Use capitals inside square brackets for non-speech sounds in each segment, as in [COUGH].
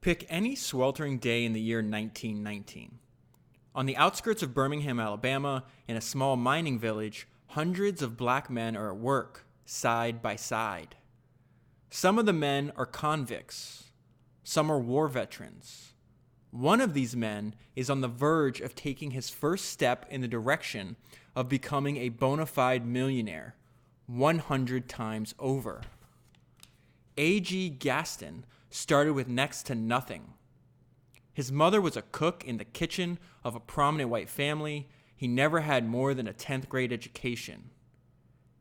Pick any sweltering day in the year 1919. On the outskirts of Birmingham, Alabama, in a small mining village, hundreds of black men are at work, side by side. Some of the men are convicts, some are war veterans. One of these men is on the verge of taking his first step in the direction of becoming a bona fide millionaire 100 times over. A.G. Gaston started with next to nothing. His mother was a cook in the kitchen of a prominent white family. He never had more than a 10th grade education.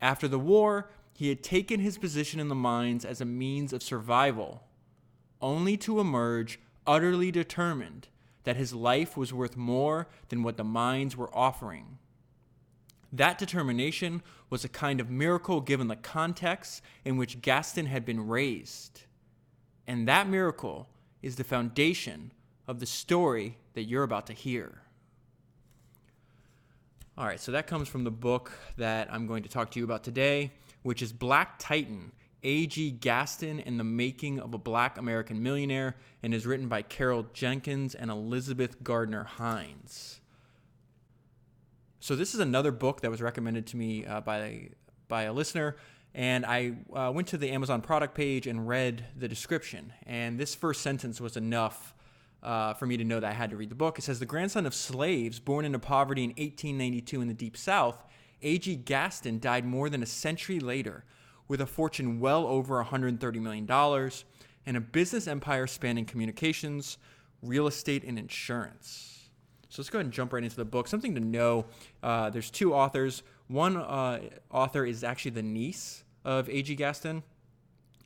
After the war, he had taken his position in the mines as a means of survival, only to emerge utterly determined that his life was worth more than what the mines were offering. That determination was a kind of miracle given the context in which Gaston had been raised. And that miracle is the foundation of the story that you're about to hear. All right, so that comes from the book that I'm going to talk to you about today, which is Black Titan A.G. Gaston and the Making of a Black American Millionaire, and is written by Carol Jenkins and Elizabeth Gardner Hines. So, this is another book that was recommended to me uh, by, by a listener and I uh, went to the Amazon product page and read the description. And this first sentence was enough uh, for me to know that I had to read the book. It says The grandson of slaves born into poverty in 1892 in the Deep South, A.G. Gaston died more than a century later with a fortune well over $130 million and a business empire spanning communications, real estate, and insurance. So let's go ahead and jump right into the book. Something to know uh, there's two authors. One uh, author is actually the niece of A.G. Gaston,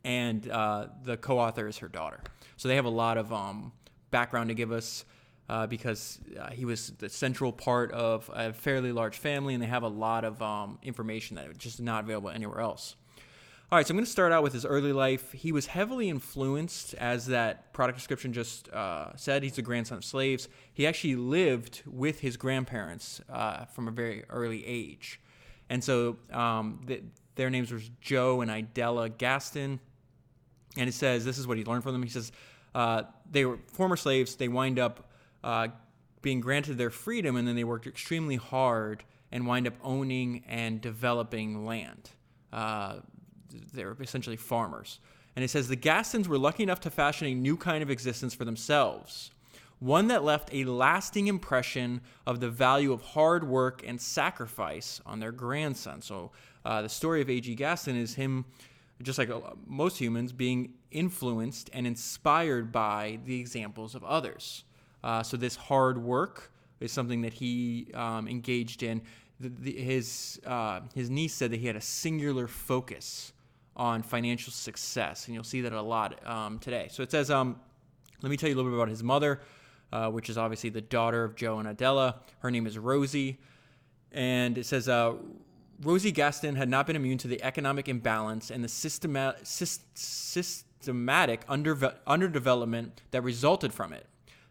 and uh, the co-author is her daughter. So they have a lot of um, background to give us uh, because uh, he was the central part of a fairly large family, and they have a lot of um, information that is just not available anywhere else. All right, so I'm going to start out with his early life. He was heavily influenced, as that product description just uh, said. He's the grandson of slaves. He actually lived with his grandparents uh, from a very early age. And so um, the, their names were Joe and Idella Gaston. And it says, this is what he learned from them. He says, uh, they were former slaves. They wind up uh, being granted their freedom, and then they worked extremely hard and wind up owning and developing land. Uh, they're essentially farmers. And it says the Gastons were lucky enough to fashion a new kind of existence for themselves one that left a lasting impression of the value of hard work and sacrifice on their grandson. So, uh, the story of A.G. Gaston is him, just like uh, most humans, being influenced and inspired by the examples of others. Uh, so, this hard work is something that he um, engaged in. The, the, his, uh, his niece said that he had a singular focus on financial success, and you'll see that a lot um, today. So, it says, um, let me tell you a little bit about his mother uh, which is obviously the daughter of Joe and Idella. Her name is Rosie. And it says, uh, Rosie Gaston had not been immune to the economic imbalance and the systema- systematic under- underdevelopment that resulted from it.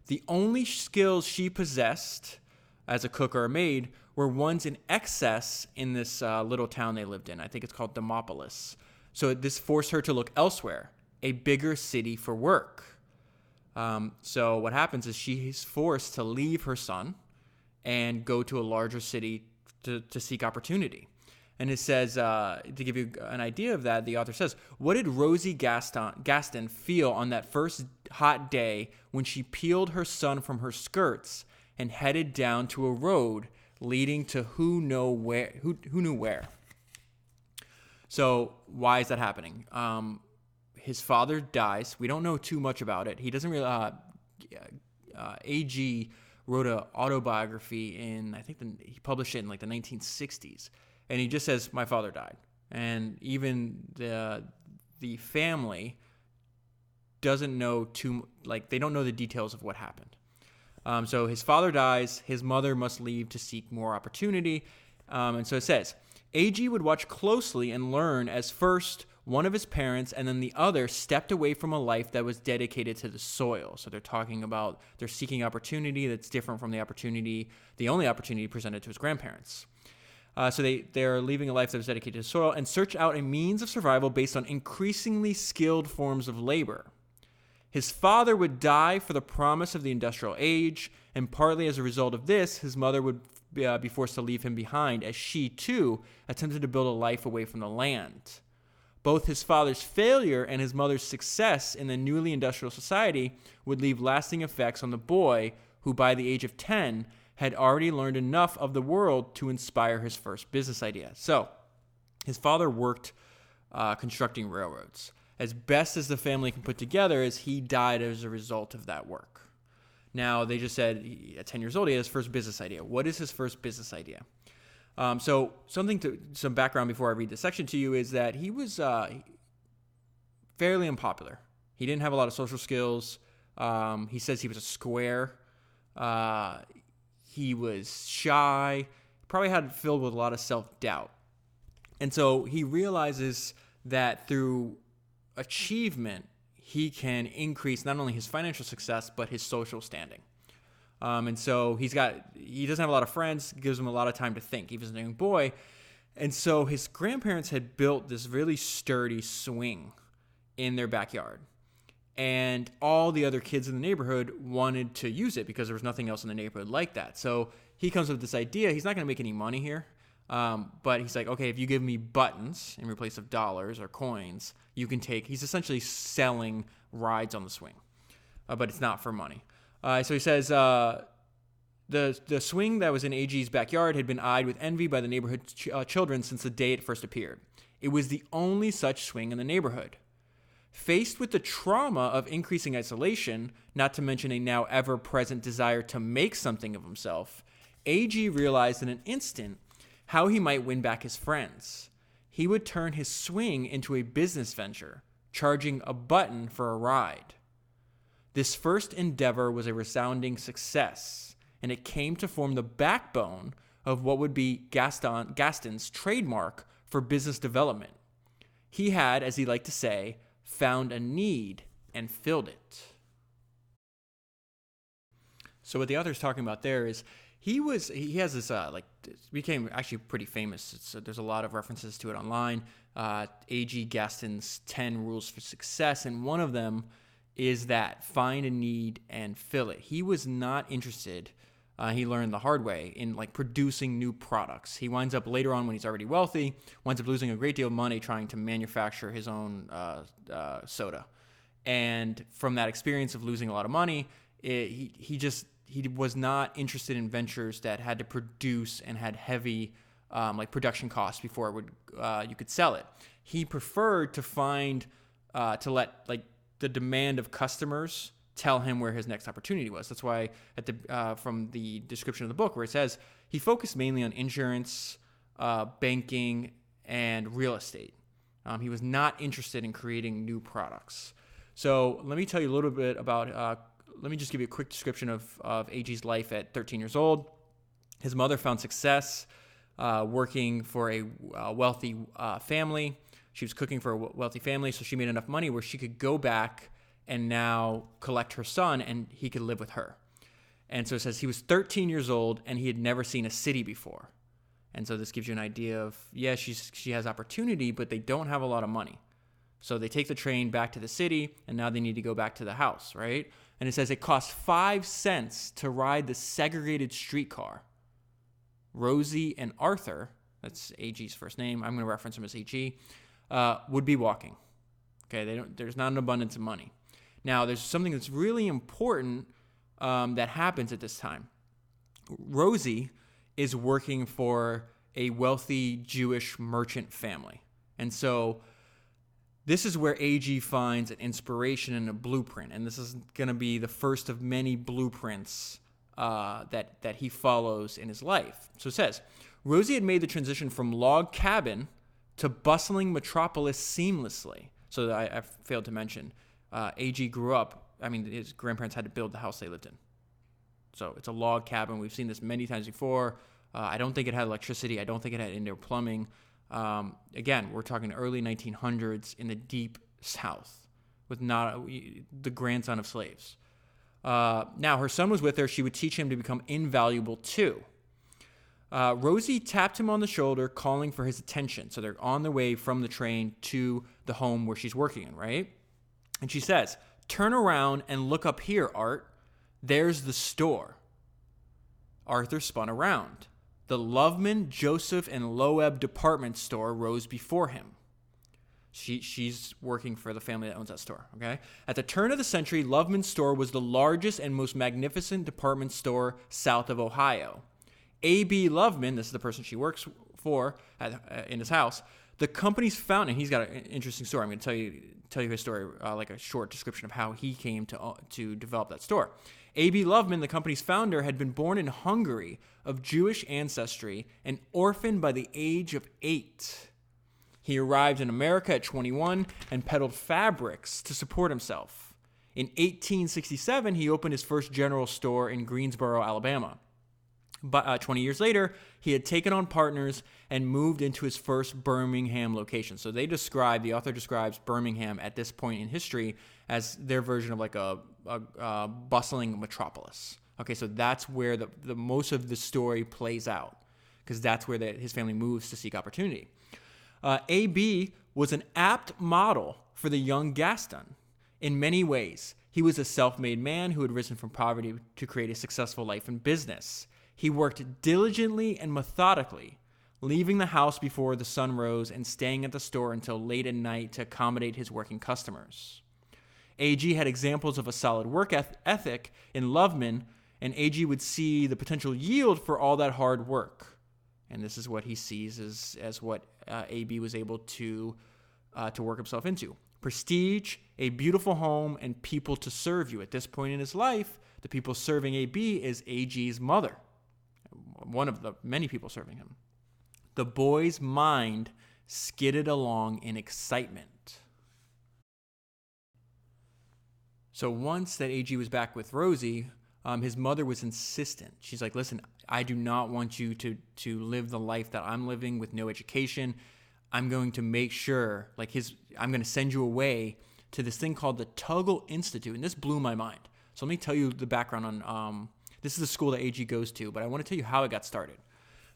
The only skills she possessed as a cook or a maid were ones in excess in this uh, little town they lived in. I think it's called Demopolis. So this forced her to look elsewhere, a bigger city for work. Um, so what happens is she's forced to leave her son and go to a larger city to, to seek opportunity. And it says, uh, to give you an idea of that, the author says, What did Rosie Gaston, Gaston feel on that first hot day when she peeled her son from her skirts and headed down to a road leading to who know where who, who knew where? So why is that happening? Um, his father dies. We don't know too much about it. He doesn't really. Uh, uh, AG wrote an autobiography in I think the, he published it in like the 1960s, and he just says my father died, and even the the family doesn't know too like they don't know the details of what happened. Um, so his father dies. His mother must leave to seek more opportunity, um, and so it says AG would watch closely and learn as first one of his parents and then the other stepped away from a life that was dedicated to the soil. So they're talking about they're seeking opportunity that's different from the opportunity, the only opportunity presented to his grandparents. Uh, so they, they're leaving a life that was dedicated to soil and search out a means of survival based on increasingly skilled forms of labor. His father would die for the promise of the industrial age, and partly as a result of this, his mother would uh, be forced to leave him behind as she, too, attempted to build a life away from the land. Both his father's failure and his mother's success in the newly industrial society would leave lasting effects on the boy, who by the age of 10 had already learned enough of the world to inspire his first business idea. So, his father worked uh, constructing railroads. As best as the family can put together, as he died as a result of that work. Now, they just said at 10 years old, he had his first business idea. What is his first business idea? Um, so, something to some background before I read the section to you is that he was uh, fairly unpopular. He didn't have a lot of social skills. Um, he says he was a square. Uh, he was shy. Probably had filled with a lot of self doubt. And so he realizes that through achievement, he can increase not only his financial success but his social standing. Um, and so he's got he doesn't have a lot of friends, gives him a lot of time to think. He was a young boy, and so his grandparents had built this really sturdy swing in their backyard. And all the other kids in the neighborhood wanted to use it because there was nothing else in the neighborhood like that. So he comes up with this idea. He's not going to make any money here, um, but he's like, okay, if you give me buttons in replace of dollars or coins, you can take. He's essentially selling rides on the swing, uh, but it's not for money. Uh, so he says uh, the the swing that was in AG's backyard had been eyed with envy by the neighborhood ch- uh, children since the day it first appeared. It was the only such swing in the neighborhood. Faced with the trauma of increasing isolation, not to mention a now ever present desire to make something of himself, AG realized in an instant how he might win back his friends. He would turn his swing into a business venture, charging a button for a ride. This first endeavor was a resounding success, and it came to form the backbone of what would be Gaston, Gaston's trademark for business development. He had, as he liked to say, found a need and filled it. So what the author's talking about there is he was he has this uh, like became actually pretty famous. Uh, there's a lot of references to it online. Uh, A.G. Gaston's ten rules for success, and one of them is that find a need and fill it. He was not interested. Uh, he learned the hard way in like producing new products. He winds up later on when he's already wealthy, winds up losing a great deal of money trying to manufacture his own uh, uh, soda. And from that experience of losing a lot of money, it, he he just he was not interested in ventures that had to produce and had heavy um, like production costs before it would uh, you could sell it. He preferred to find uh, to let like the demand of customers tell him where his next opportunity was. That's why at the uh, from the description of the book where it says he focused mainly on insurance, uh, banking, and real estate. Um, he was not interested in creating new products. So let me tell you a little bit about. Uh, let me just give you a quick description of of AG's life at 13 years old. His mother found success uh, working for a uh, wealthy uh, family. She was cooking for a wealthy family, so she made enough money where she could go back and now collect her son and he could live with her. And so it says he was 13 years old and he had never seen a city before. And so this gives you an idea of yeah, she's she has opportunity, but they don't have a lot of money. So they take the train back to the city and now they need to go back to the house, right? And it says it costs 5 cents to ride the segregated streetcar. Rosie and Arthur, that's AG's first name. I'm going to reference him as AG uh, would be walking. Okay, they don't, there's not an abundance of money. Now, there's something that's really important um, that happens at this time. Rosie is working for a wealthy Jewish merchant family. And so this is where AG finds an inspiration and a blueprint. And this is going to be the first of many blueprints uh, that, that he follows in his life. So it says Rosie had made the transition from log cabin to bustling metropolis seamlessly. So I, I failed to mention, uh, AG grew up. I mean, his grandparents had to build the house they lived in. So it's a log cabin. We've seen this many times before. Uh, I don't think it had electricity. I don't think it had indoor plumbing. Um, again, we're talking early 1900s in the deep South, with not the grandson of slaves. Uh, now, her son was with her. She would teach him to become invaluable too. Uh, Rosie tapped him on the shoulder, calling for his attention. So they're on their way from the train to the home where she's working in, right? And she says, Turn around and look up here, Art. There's the store. Arthur spun around. The Loveman, Joseph, and Loeb department store rose before him. She, she's working for the family that owns that store. Okay. At the turn of the century, Loveman's store was the largest and most magnificent department store south of Ohio. A.B. Loveman, this is the person she works for at, uh, in his house, the company's founder. He's got an interesting story. I'm going to tell you tell you his story, uh, like a short description of how he came to uh, to develop that store. A.B. Loveman, the company's founder, had been born in Hungary of Jewish ancestry and orphaned by the age of eight. He arrived in America at 21 and peddled fabrics to support himself. In 1867, he opened his first general store in Greensboro, Alabama. But uh, 20 years later, he had taken on partners and moved into his first Birmingham location. So they describe, the author describes Birmingham at this point in history as their version of like a, a, a bustling metropolis. Okay, so that's where the, the most of the story plays out because that's where the, his family moves to seek opportunity. Uh, AB was an apt model for the young Gaston in many ways. He was a self made man who had risen from poverty to create a successful life in business. He worked diligently and methodically, leaving the house before the sun rose and staying at the store until late at night to accommodate his working customers. AG had examples of a solid work ethic in Loveman, and AG would see the potential yield for all that hard work. And this is what he sees as, as what uh, AB was able to, uh, to work himself into prestige, a beautiful home, and people to serve you. At this point in his life, the people serving AB is AG's mother, one of the many people serving him. The boy's mind skidded along in excitement. So once that AG was back with Rosie, um, his mother was insistent. She's like, "Listen, I do not want you to to live the life that I'm living with no education. I'm going to make sure, like his, I'm going to send you away to this thing called the Tuggle Institute, and this blew my mind. So let me tell you the background on. Um, this is the school that AG goes to, but I want to tell you how it got started.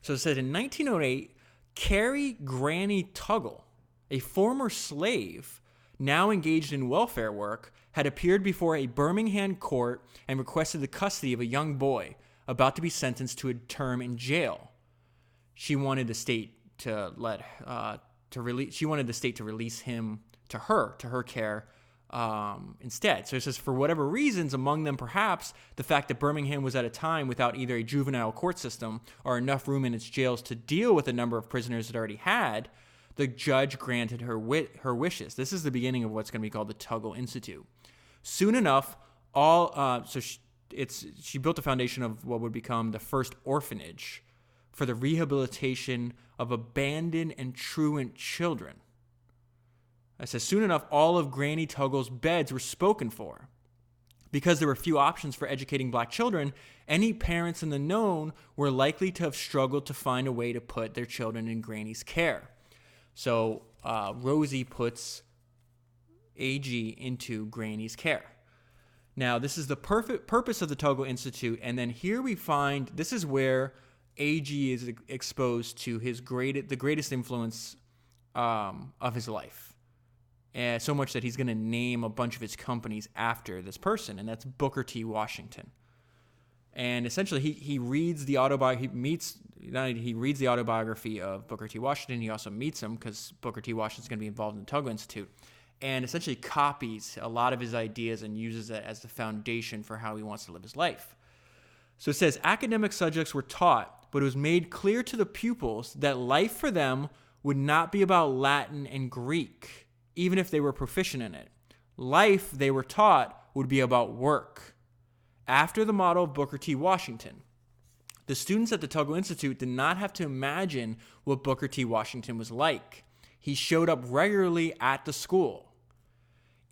So it says in 1908, Carrie Granny Tuggle, a former slave now engaged in welfare work, had appeared before a Birmingham court and requested the custody of a young boy about to be sentenced to a term in jail. She wanted the state to let uh, to release. She wanted the state to release him to her, to her care um, instead. So it says, for whatever reasons, among them perhaps the fact that Birmingham was at a time without either a juvenile court system or enough room in its jails to deal with the number of prisoners it already had, the judge granted her her wishes. This is the beginning of what's going to be called the Tuggle Institute. Soon enough, all uh, so she, it's she built the foundation of what would become the first orphanage for the rehabilitation of abandoned and truant children. I said, soon enough, all of Granny Tuggle's beds were spoken for. Because there were few options for educating black children, any parents in the known were likely to have struggled to find a way to put their children in Granny's care. So uh, Rosie puts AG into Granny's care. Now, this is the perfect purpose of the Tuggle Institute, and then here we find this is where AG is exposed to his great the greatest influence um, of his life, and so much that he's going to name a bunch of his companies after this person, and that's Booker T. Washington. And essentially, he he reads the autobiography. He meets he reads the autobiography of Booker T. Washington. He also meets him because Booker T. Washington's going to be involved in the Tuggle Institute, and essentially copies a lot of his ideas and uses it as the foundation for how he wants to live his life. So it says academic subjects were taught but it was made clear to the pupils that life for them would not be about Latin and Greek, even if they were proficient in it. Life, they were taught, would be about work. After the model of Booker T. Washington, the students at the Tuggle Institute did not have to imagine what Booker T. Washington was like. He showed up regularly at the school.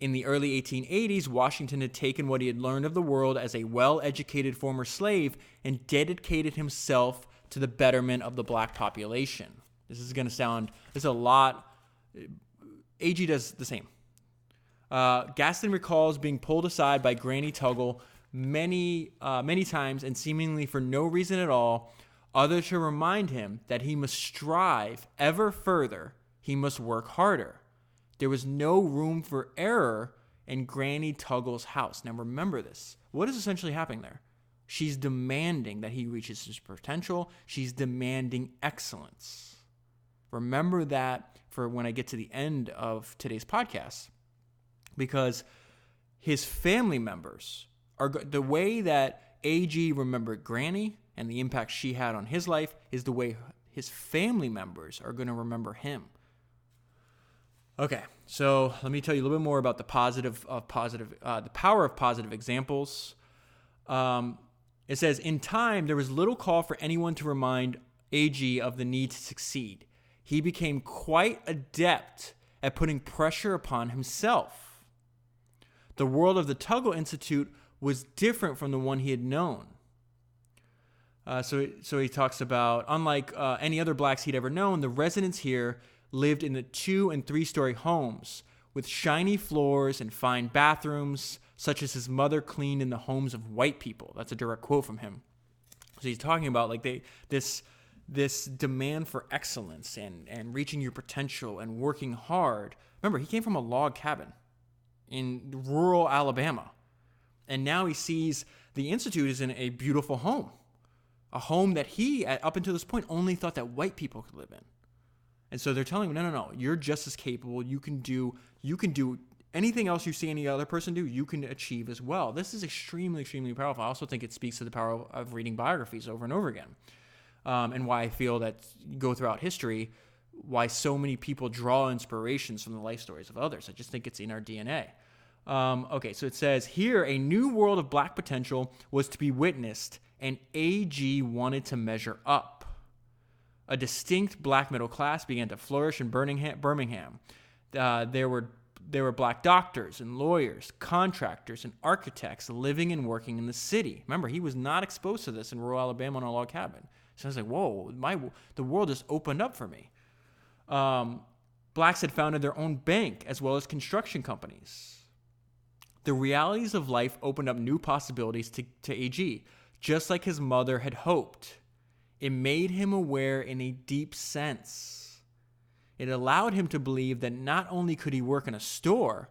In the early 1880s, Washington had taken what he had learned of the world as a well educated former slave and dedicated himself to the betterment of the black population. This is going to sound, there's a lot. AG does the same. Uh, Gaston recalls being pulled aside by Granny Tuggle many, uh, many times and seemingly for no reason at all, other to remind him that he must strive ever further, he must work harder. There was no room for error in Granny Tuggle's house. Now remember this. What is essentially happening there? She's demanding that he reaches his potential. She's demanding excellence. Remember that for when I get to the end of today's podcast, because his family members are the way that AG remembered Granny and the impact she had on his life is the way his family members are going to remember him. Okay, so let me tell you a little bit more about the positive of positive, uh, the power of positive examples. Um, it says, in time, there was little call for anyone to remind AG of the need to succeed. He became quite adept at putting pressure upon himself. The world of the Tuggle Institute was different from the one he had known. Uh, so, so he talks about, unlike uh, any other blacks he'd ever known, the residents here lived in the two and three story homes with shiny floors and fine bathrooms, such as his mother cleaned in the homes of white people. That's a direct quote from him. So he's talking about like they this this demand for excellence and and reaching your potential and working hard. Remember, he came from a log cabin in rural Alabama. And now he sees the institute is in a beautiful home. A home that he up until this point only thought that white people could live in. And so they're telling him, no, no, no, you're just as capable. You can do, you can do anything else you see any other person do, you can achieve as well. This is extremely, extremely powerful. I also think it speaks to the power of reading biographies over and over again, um, and why I feel that go throughout history, why so many people draw inspirations from the life stories of others. I just think it's in our DNA. Um, okay, so it says here a new world of black potential was to be witnessed, and AG wanted to measure up a distinct black middle class began to flourish in Birmingham. Uh, there were there were black doctors and lawyers, contractors and architects living and working in the city. Remember, he was not exposed to this in rural Alabama in a log cabin. So I was like, "Whoa, my the world just opened up for me." Um, blacks had founded their own bank as well as construction companies. The realities of life opened up new possibilities to, to AG, just like his mother had hoped. It made him aware in a deep sense. It allowed him to believe that not only could he work in a store,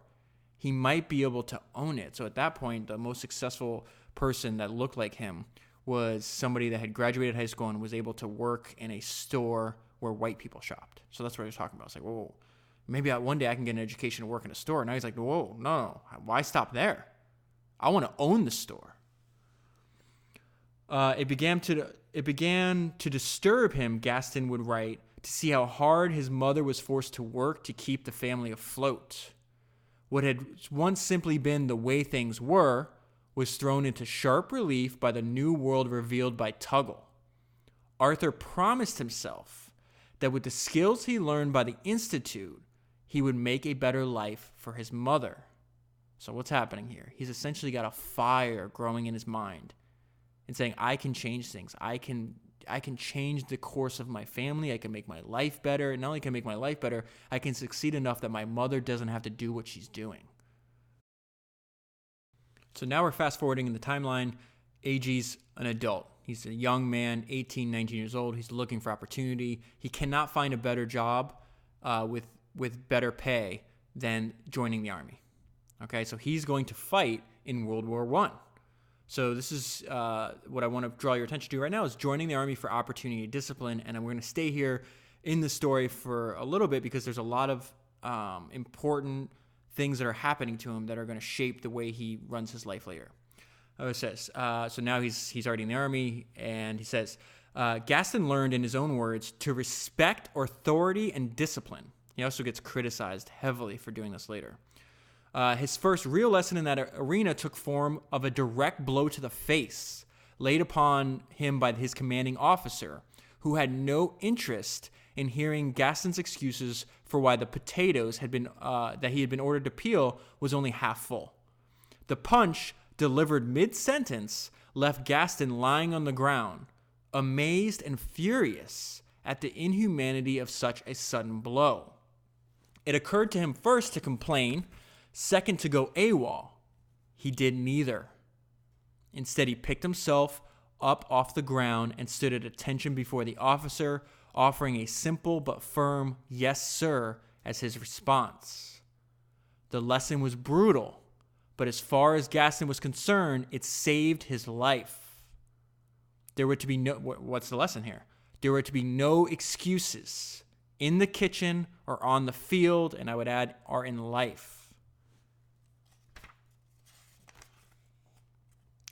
he might be able to own it. So at that point, the most successful person that looked like him was somebody that had graduated high school and was able to work in a store where white people shopped. So that's what he was talking about. It's like, whoa, maybe one day I can get an education to work in a store. And Now he's like, whoa, no, why stop there? I want to own the store. Uh, it began to it began to disturb him, Gaston would write, to see how hard his mother was forced to work to keep the family afloat. What had once simply been the way things were was thrown into sharp relief by the new world revealed by Tuggle. Arthur promised himself that with the skills he learned by the Institute, he would make a better life for his mother. So, what's happening here? He's essentially got a fire growing in his mind and saying I can change things. I can I can change the course of my family. I can make my life better. And not only can I make my life better, I can succeed enough that my mother doesn't have to do what she's doing. So now we're fast forwarding in the timeline. AG's an adult. He's a young man, 18, 19 years old. He's looking for opportunity. He cannot find a better job uh, with with better pay than joining the army. Okay, so he's going to fight in World War One. So this is uh, what I want to draw your attention to right now is joining the army for opportunity discipline, and we're going to stay here in the story for a little bit because there's a lot of um, important things that are happening to him that are going to shape the way he runs his life later. Oh, it says uh, so now he's he's already in the army, and he says uh, Gaston learned in his own words to respect authority and discipline. He also gets criticized heavily for doing this later. Uh, his first real lesson in that arena took form of a direct blow to the face laid upon him by his commanding officer, who had no interest in hearing Gaston's excuses for why the potatoes had been uh, that he had been ordered to peel was only half full. The punch, delivered mid-sentence, left Gaston lying on the ground, amazed and furious at the inhumanity of such a sudden blow. It occurred to him first to complain Second, to go AWOL. He did neither. Instead, he picked himself up off the ground and stood at attention before the officer, offering a simple but firm yes, sir, as his response. The lesson was brutal, but as far as Gaston was concerned, it saved his life. There were to be no, what's the lesson here? There were to be no excuses in the kitchen or on the field, and I would add, are in life.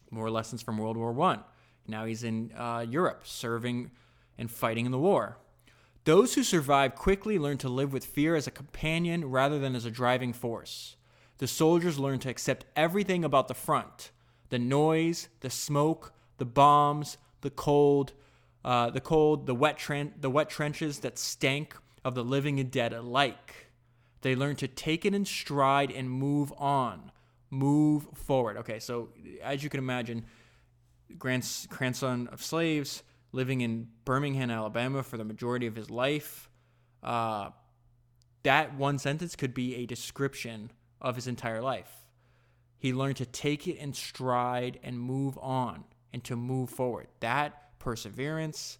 More lessons from World War One. Now he's in uh, Europe, serving and fighting in the war. Those who survive quickly learn to live with fear as a companion rather than as a driving force. The soldiers learn to accept everything about the front the noise, the smoke, the bombs, the cold, uh, the cold, the wet, tren- the wet trenches that stank of the living and dead alike. They learn to take it in stride and move on, move forward. Okay, so as you can imagine, grand- grandson of slaves, living in Birmingham, Alabama for the majority of his life. Uh, that one sentence could be a description of his entire life. He learned to take it in stride and move on and to move forward. That perseverance,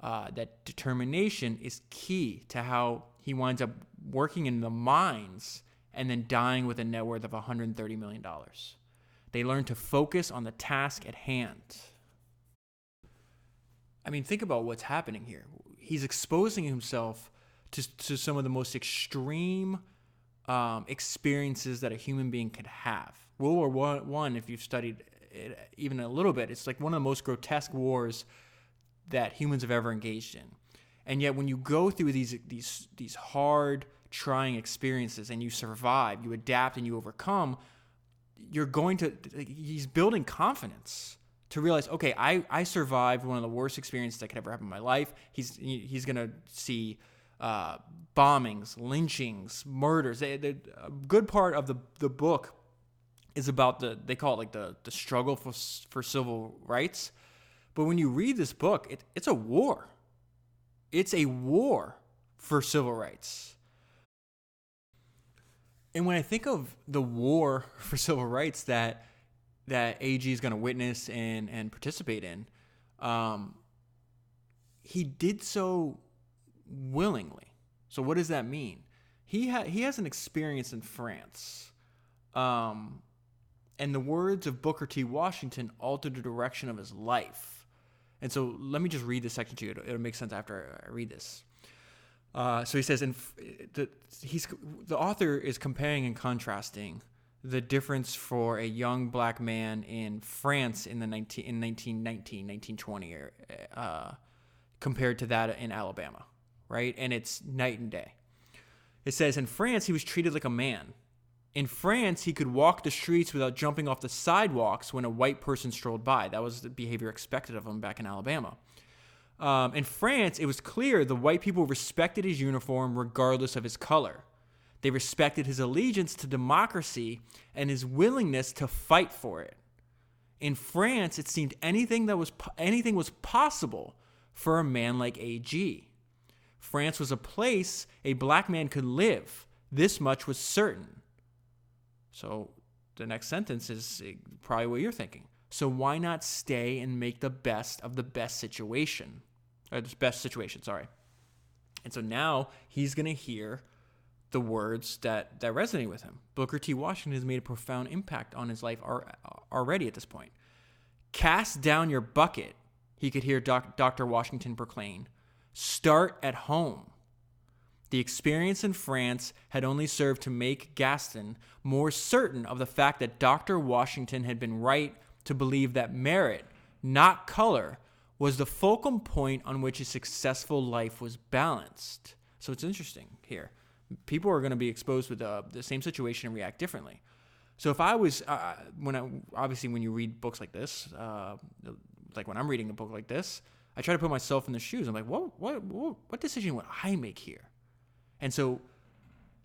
uh, that determination is key to how he winds up working in the mines and then dying with a net worth of $130 million. They learn to focus on the task at hand. I mean, think about what's happening here. He's exposing himself to, to some of the most extreme um, experiences that a human being could have. World War One, one, if you've studied it even a little bit, it's like one of the most grotesque wars that humans have ever engaged in. And yet, when you go through these these these hard, trying experiences and you survive, you adapt and you overcome, you're going to. He's building confidence to realize, okay, I, I survived one of the worst experiences that could ever happen in my life. He's he's gonna see uh, bombings, lynchings, murders. They, they, a good part of the the book is about the they call it like the the struggle for for civil rights. But when you read this book, it, it's a war. It's a war for civil rights. And when I think of the war [LAUGHS] for civil rights that that AG is going to witness and and participate in, um, he did so willingly. So what does that mean? He ha- he has an experience in France, um, and the words of Booker T. Washington altered the direction of his life. And so let me just read this section to you. It'll, it'll make sense after I read this. Uh, so he says, and the, he's the author is comparing and contrasting the difference for a young black man in France in the 19, in 1919, 1920, uh, compared to that in Alabama, right? And it's night and day. It says in France, he was treated like a man. In France, he could walk the streets without jumping off the sidewalks when a white person strolled by. That was the behavior expected of him back in Alabama. Um, in France, it was clear the white people respected his uniform regardless of his color. They respected his allegiance to democracy and his willingness to fight for it. In France, it seemed anything that was anything was possible for a man like AG. France was a place a black man could live. This much was certain. So the next sentence is eh, probably what you're thinking. So why not stay and make the best of the best situation? Or the best situation, sorry. And so now he's going to hear the words that, that resonate with him. Booker T. Washington has made a profound impact on his life already at this point. Cast down your bucket, he could hear doc, Dr. Washington proclaim. Start at home. The experience in France had only served to make Gaston more certain of the fact that Dr. Washington had been right to believe that merit, not color, was the fulcrum point on which a successful life was balanced. So it's interesting here people are going to be exposed with the, the same situation and react differently. So if I was, uh, when I, obviously when you read books like this, uh, like when I'm reading a book like this, I try to put myself in the shoes. I'm like, what, what, what, what decision would I make here? And so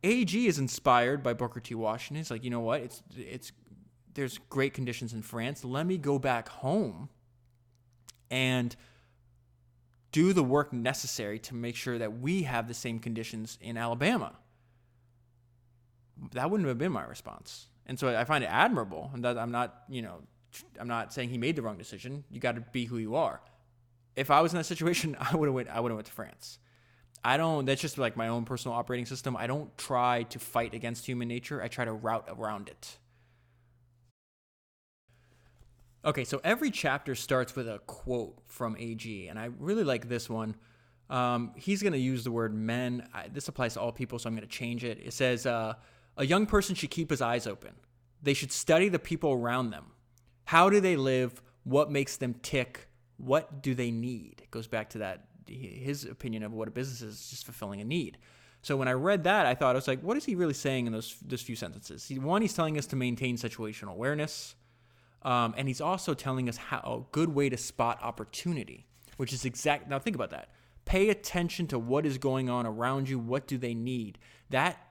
AG is inspired by Booker T. Washington. It's like, you know what? It's, it's, there's great conditions in France. Let me go back home and do the work necessary to make sure that we have the same conditions in Alabama. That wouldn't have been my response. And so I find it admirable. And that I'm not, you know, I'm not saying he made the wrong decision. You got to be who you are. If I was in that situation, [LAUGHS] I would have went. I would have went to France. I don't. That's just like my own personal operating system. I don't try to fight against human nature. I try to route around it. Okay, so every chapter starts with a quote from AG, and I really like this one. Um, he's going to use the word men. I, this applies to all people, so I'm going to change it. It says, uh, A young person should keep his eyes open. They should study the people around them. How do they live? What makes them tick? What do they need? It goes back to that, his opinion of what a business is, just fulfilling a need. So when I read that, I thought, I was like, what is he really saying in those, those few sentences? One, he's telling us to maintain situational awareness. Um, and he's also telling us how a good way to spot opportunity, which is exact. Now think about that. Pay attention to what is going on around you. What do they need? That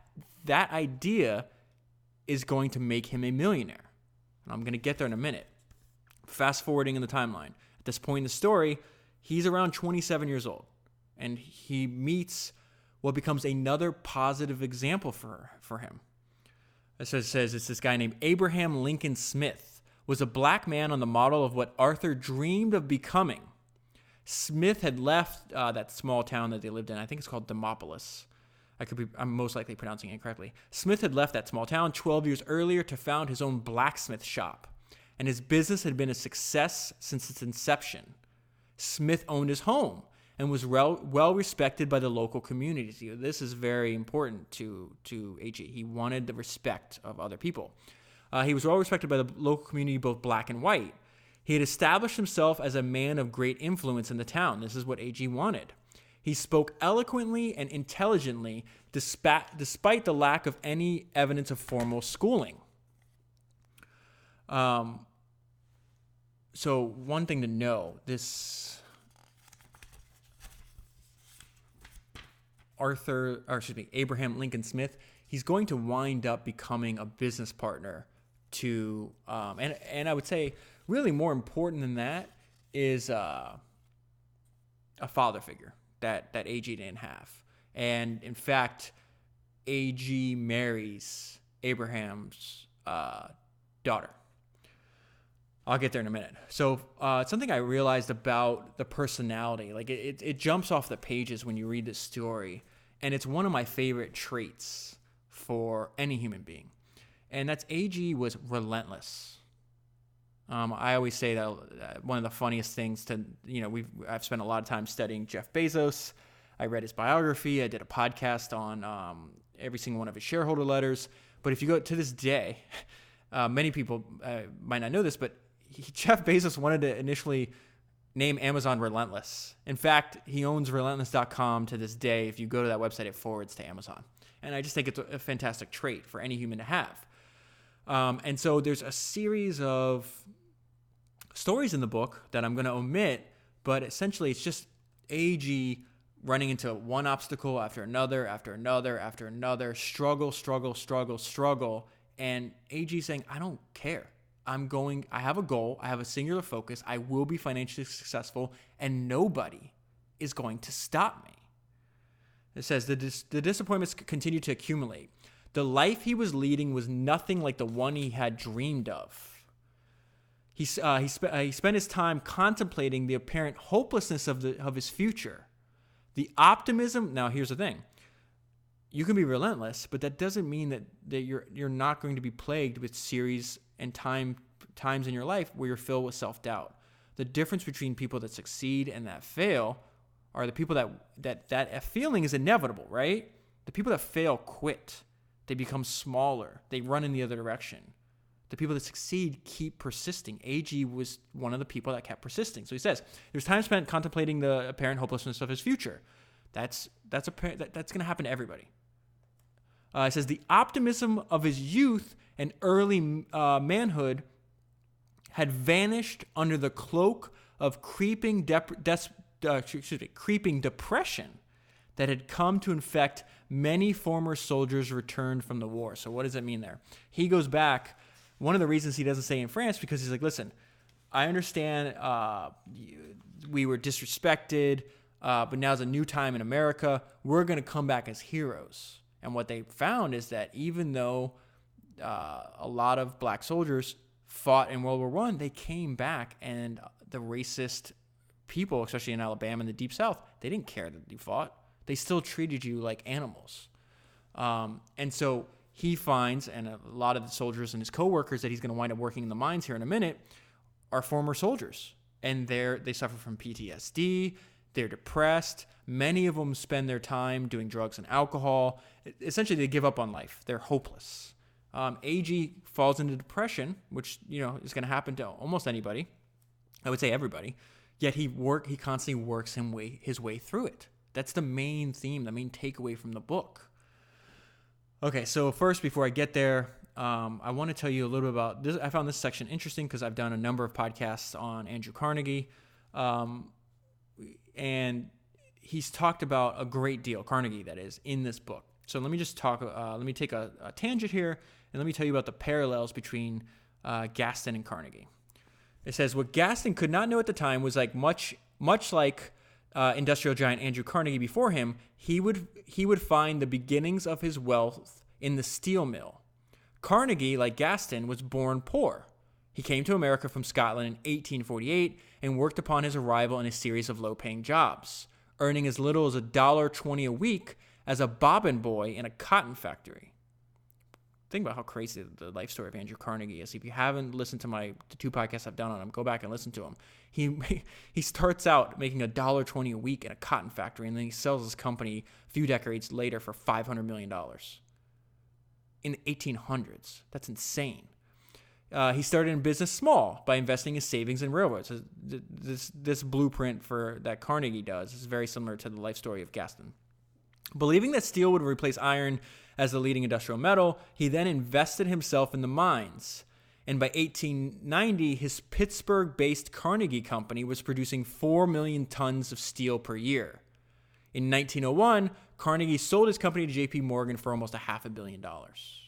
that idea is going to make him a millionaire. And I'm going to get there in a minute. Fast forwarding in the timeline. At this point in the story, he's around 27 years old and he meets what becomes another positive example for, for him. So it says it's this guy named Abraham Lincoln Smith, was a black man on the model of what Arthur dreamed of becoming. Smith had left uh, that small town that they lived in. I think it's called Demopolis. I could be, I'm most likely pronouncing it incorrectly. Smith had left that small town 12 years earlier to found his own blacksmith shop, and his business had been a success since its inception. Smith owned his home and was well, well respected by the local community. This is very important to, to AG. He wanted the respect of other people. Uh, he was well respected by the local community, both black and white. He had established himself as a man of great influence in the town. This is what AG wanted. He spoke eloquently and intelligently despite, despite the lack of any evidence of formal schooling. Um, so, one thing to know this Arthur, or excuse me, Abraham Lincoln Smith, he's going to wind up becoming a business partner to, um, and, and I would say, really more important than that is uh, a father figure that that AG didn't have. And in fact, AG marries Abraham's uh, daughter. I'll get there in a minute. So, uh, something I realized about the personality, like it, it, it, jumps off the pages when you read this story, and it's one of my favorite traits for any human being. And that's AG was relentless. Um, I always say that uh, one of the funniest things to you know we've I've spent a lot of time studying Jeff Bezos. I read his biography. I did a podcast on um, every single one of his shareholder letters. But if you go to this day, [LAUGHS] uh, many people uh, might not know this, but he, [LAUGHS] Jeff Bezos wanted to initially name Amazon Relentless. In fact, he owns relentless.com to this day. If you go to that website, it forwards to Amazon. And I just think it's a, a fantastic trait for any human to have. Um, and so there's a series of stories in the book that I'm going to omit, but essentially it's just AG running into one obstacle after another, after another, after another, struggle, struggle, struggle, struggle. And AG saying, I don't care. I'm going, I have a goal, I have a singular focus, I will be financially successful, and nobody is going to stop me. It says the, dis- the disappointments continue to accumulate. The life he was leading was nothing like the one he had dreamed of. He, uh, he, sp- uh, he spent his time contemplating the apparent hopelessness of, the, of his future. The optimism, now here's the thing you can be relentless, but that doesn't mean that, that you're, you're not going to be plagued with series and time, times in your life where you're filled with self doubt. The difference between people that succeed and that fail are the people that, that that feeling is inevitable, right? The people that fail quit. They become smaller. They run in the other direction the people that succeed keep persisting. AG was one of the people that kept persisting. So he says, there's time spent contemplating the apparent hopelessness of his future. That's that's a that, that's going to happen to everybody. Uh, it says the optimism of his youth and early uh, manhood had vanished under the cloak of creeping dep- des- uh, excuse me, creeping depression that had come to infect many former soldiers returned from the war. So what does it mean there? He goes back one of the reasons he doesn't stay in France because he's like, listen, I understand uh, we were disrespected, uh, but now's a new time in America. We're going to come back as heroes. And what they found is that even though uh, a lot of black soldiers fought in World War One, they came back, and the racist people, especially in Alabama and the Deep South, they didn't care that you fought. They still treated you like animals. Um, and so he finds, and a lot of the soldiers and his coworkers that he's going to wind up working in the mines here in a minute, are former soldiers and they're they suffer from PTSD, they're depressed, many of them spend their time doing drugs and alcohol. Essentially they give up on life. They're hopeless. Um, AG falls into depression, which you know is going to happen to almost anybody. I would say everybody. Yet he work he constantly works him way his way through it. That's the main theme, the main takeaway from the book. Okay, so first, before I get there, um, I want to tell you a little bit about this. I found this section interesting because I've done a number of podcasts on Andrew Carnegie, um, and he's talked about a great deal, Carnegie, that is, in this book. So let me just talk. Uh, let me take a, a, tangent here, and let me tell you about the parallels between uh, Gaston and Carnegie. It says what Gaston could not know at the time was like much, much like uh, industrial giant Andrew Carnegie before him. He would he would find the beginnings of his wealth in the steel mill Carnegie, like Gaston, was born poor. He came to America from Scotland in 1848 and worked upon his arrival in a series of low paying jobs, earning as little as $1.20 a week as a bobbin boy in a cotton factory. Think about how crazy the life story of Andrew Carnegie is. If you haven't listened to my the two podcasts I've done on him, go back and listen to him. He [LAUGHS] he starts out making a dollar twenty a week in a cotton factory, and then he sells his company a few decades later for five hundred million dollars in the 1800s. That's insane. Uh, he started in business small by investing his savings in railroads. This, this blueprint for that Carnegie does is very similar to the life story of Gaston. Believing that steel would replace iron as the leading industrial metal, he then invested himself in the mines. And by 1890, his Pittsburgh based Carnegie Company was producing 4 million tons of steel per year. In 1901, Carnegie sold his company to JP Morgan for almost a half a billion dollars.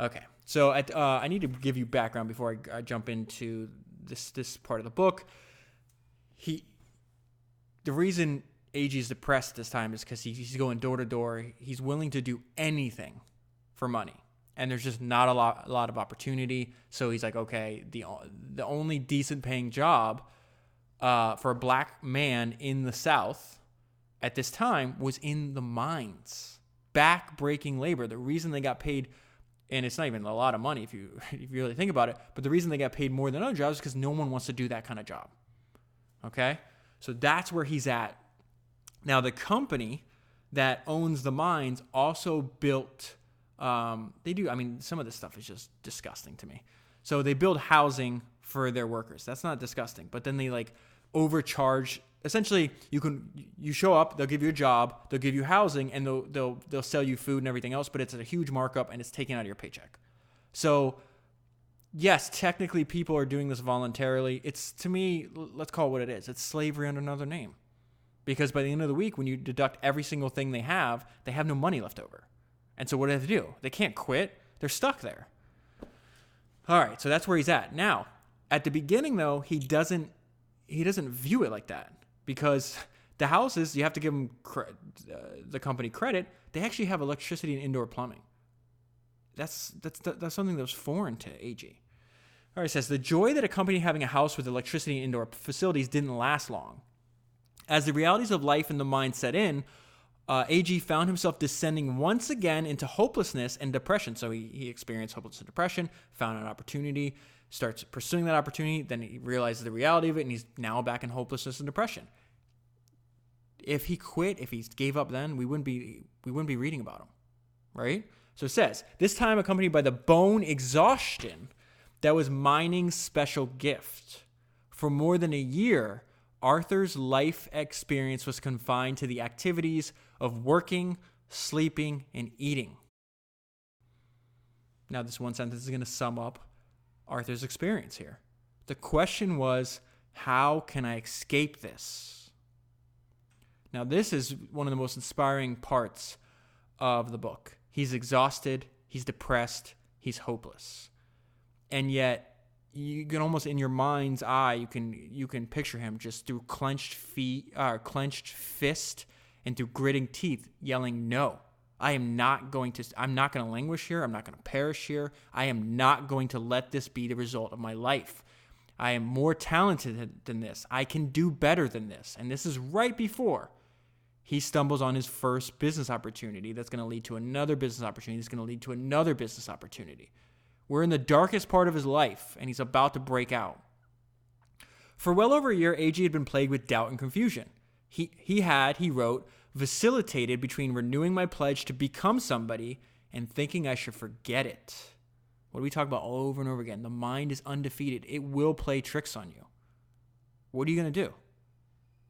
Okay, so at, uh, I need to give you background before I, I jump into this this part of the book. He, the reason AG is depressed this time is because he, he's going door to door. He's willing to do anything for money, and there's just not a lot a lot of opportunity. So he's like, okay, the the only decent paying job uh, for a black man in the South at this time was in the mines, back-breaking labor. The reason they got paid, and it's not even a lot of money if you [LAUGHS] if you really think about it, but the reason they got paid more than other jobs is because no one wants to do that kind of job. Okay, so that's where he's at. Now the company that owns the mines also built. Um, they do. I mean, some of this stuff is just disgusting to me. So they build housing for their workers. That's not disgusting. But then they like overcharge. Essentially, you can you show up, they'll give you a job, they'll give you housing, and they'll they'll they'll sell you food and everything else. But it's a huge markup and it's taken out of your paycheck. So yes, technically people are doing this voluntarily. It's to me, let's call it what it is. It's slavery under another name. Because by the end of the week, when you deduct every single thing they have, they have no money left over. And so what do they have to do? They can't quit. They're stuck there. All right, so that's where he's at. Now, at the beginning though, he doesn't he doesn't view it like that because [LAUGHS] the houses you have to give them cre- uh, the company credit. They actually have electricity and indoor plumbing. That's that's that's something that was foreign to AG. All right, says the joy that accompanied having a house with electricity and indoor facilities didn't last long. As the realities of life and the mind set in, uh, AG found himself descending once again into hopelessness and depression. So he, he experienced hopelessness and depression, found an opportunity, starts pursuing that opportunity, then he realizes the reality of it, and he's now back in hopelessness and depression. If he quit, if he gave up then, we wouldn't be we wouldn't be reading about him. Right? So it says, this time accompanied by the bone exhaustion that was mining's special gift. For more than a year, Arthur's life experience was confined to the activities of working, sleeping, and eating. Now, this one sentence is going to sum up Arthur's experience here. The question was, how can I escape this? Now, this is one of the most inspiring parts of the book. He's exhausted, he's depressed, he's hopeless. And yet, you can almost in your mind's eye you can you can picture him just through clenched feet uh, clenched fist and through gritting teeth yelling no I am not going to I'm not going to languish here. I'm not going to perish here. I am not going to let this be the result of my life. I am more talented than this. I can do better than this. And this is right before he stumbles on his first business opportunity that's going to lead to another business opportunity that's going to lead to another business opportunity We're in the darkest part of his life, and he's about to break out. For well over a year, AG had been plagued with doubt and confusion. He, he had, he wrote, vacillated between renewing my pledge to become somebody and thinking I should forget it. What do we talk about all over and over again? The mind is undefeated. It will play tricks on you. What are you going to do?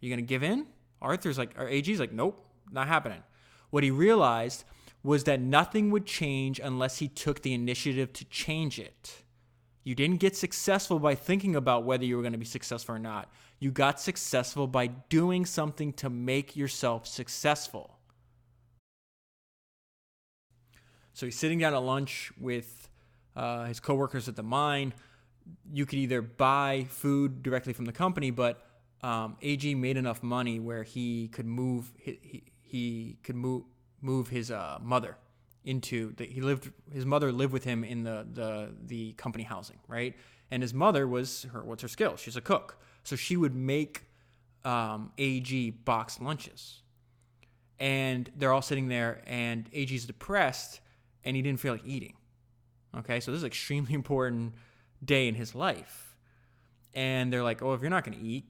You going to give in? Arthur's like, or AG's like, nope, not happening. What he realized was that nothing would change unless he took the initiative to change it. You didn't get successful by thinking about whether you were going to be successful or not. You got successful by doing something to make yourself successful. So he's sitting down at lunch with uh, his coworkers at the mine. You could either buy food directly from the company, but um, AG made enough money where he could move. He, he, he could move move his uh, mother into the, he lived his mother lived with him in the the the company housing right? And his mother was her what's her skill? She's a cook. So she would make um, ag box lunches. And they're all sitting there and ag's depressed and he didn't feel like eating. Okay? So this is an extremely [LAUGHS] important day in his life. And they're like oh if you're not going to eat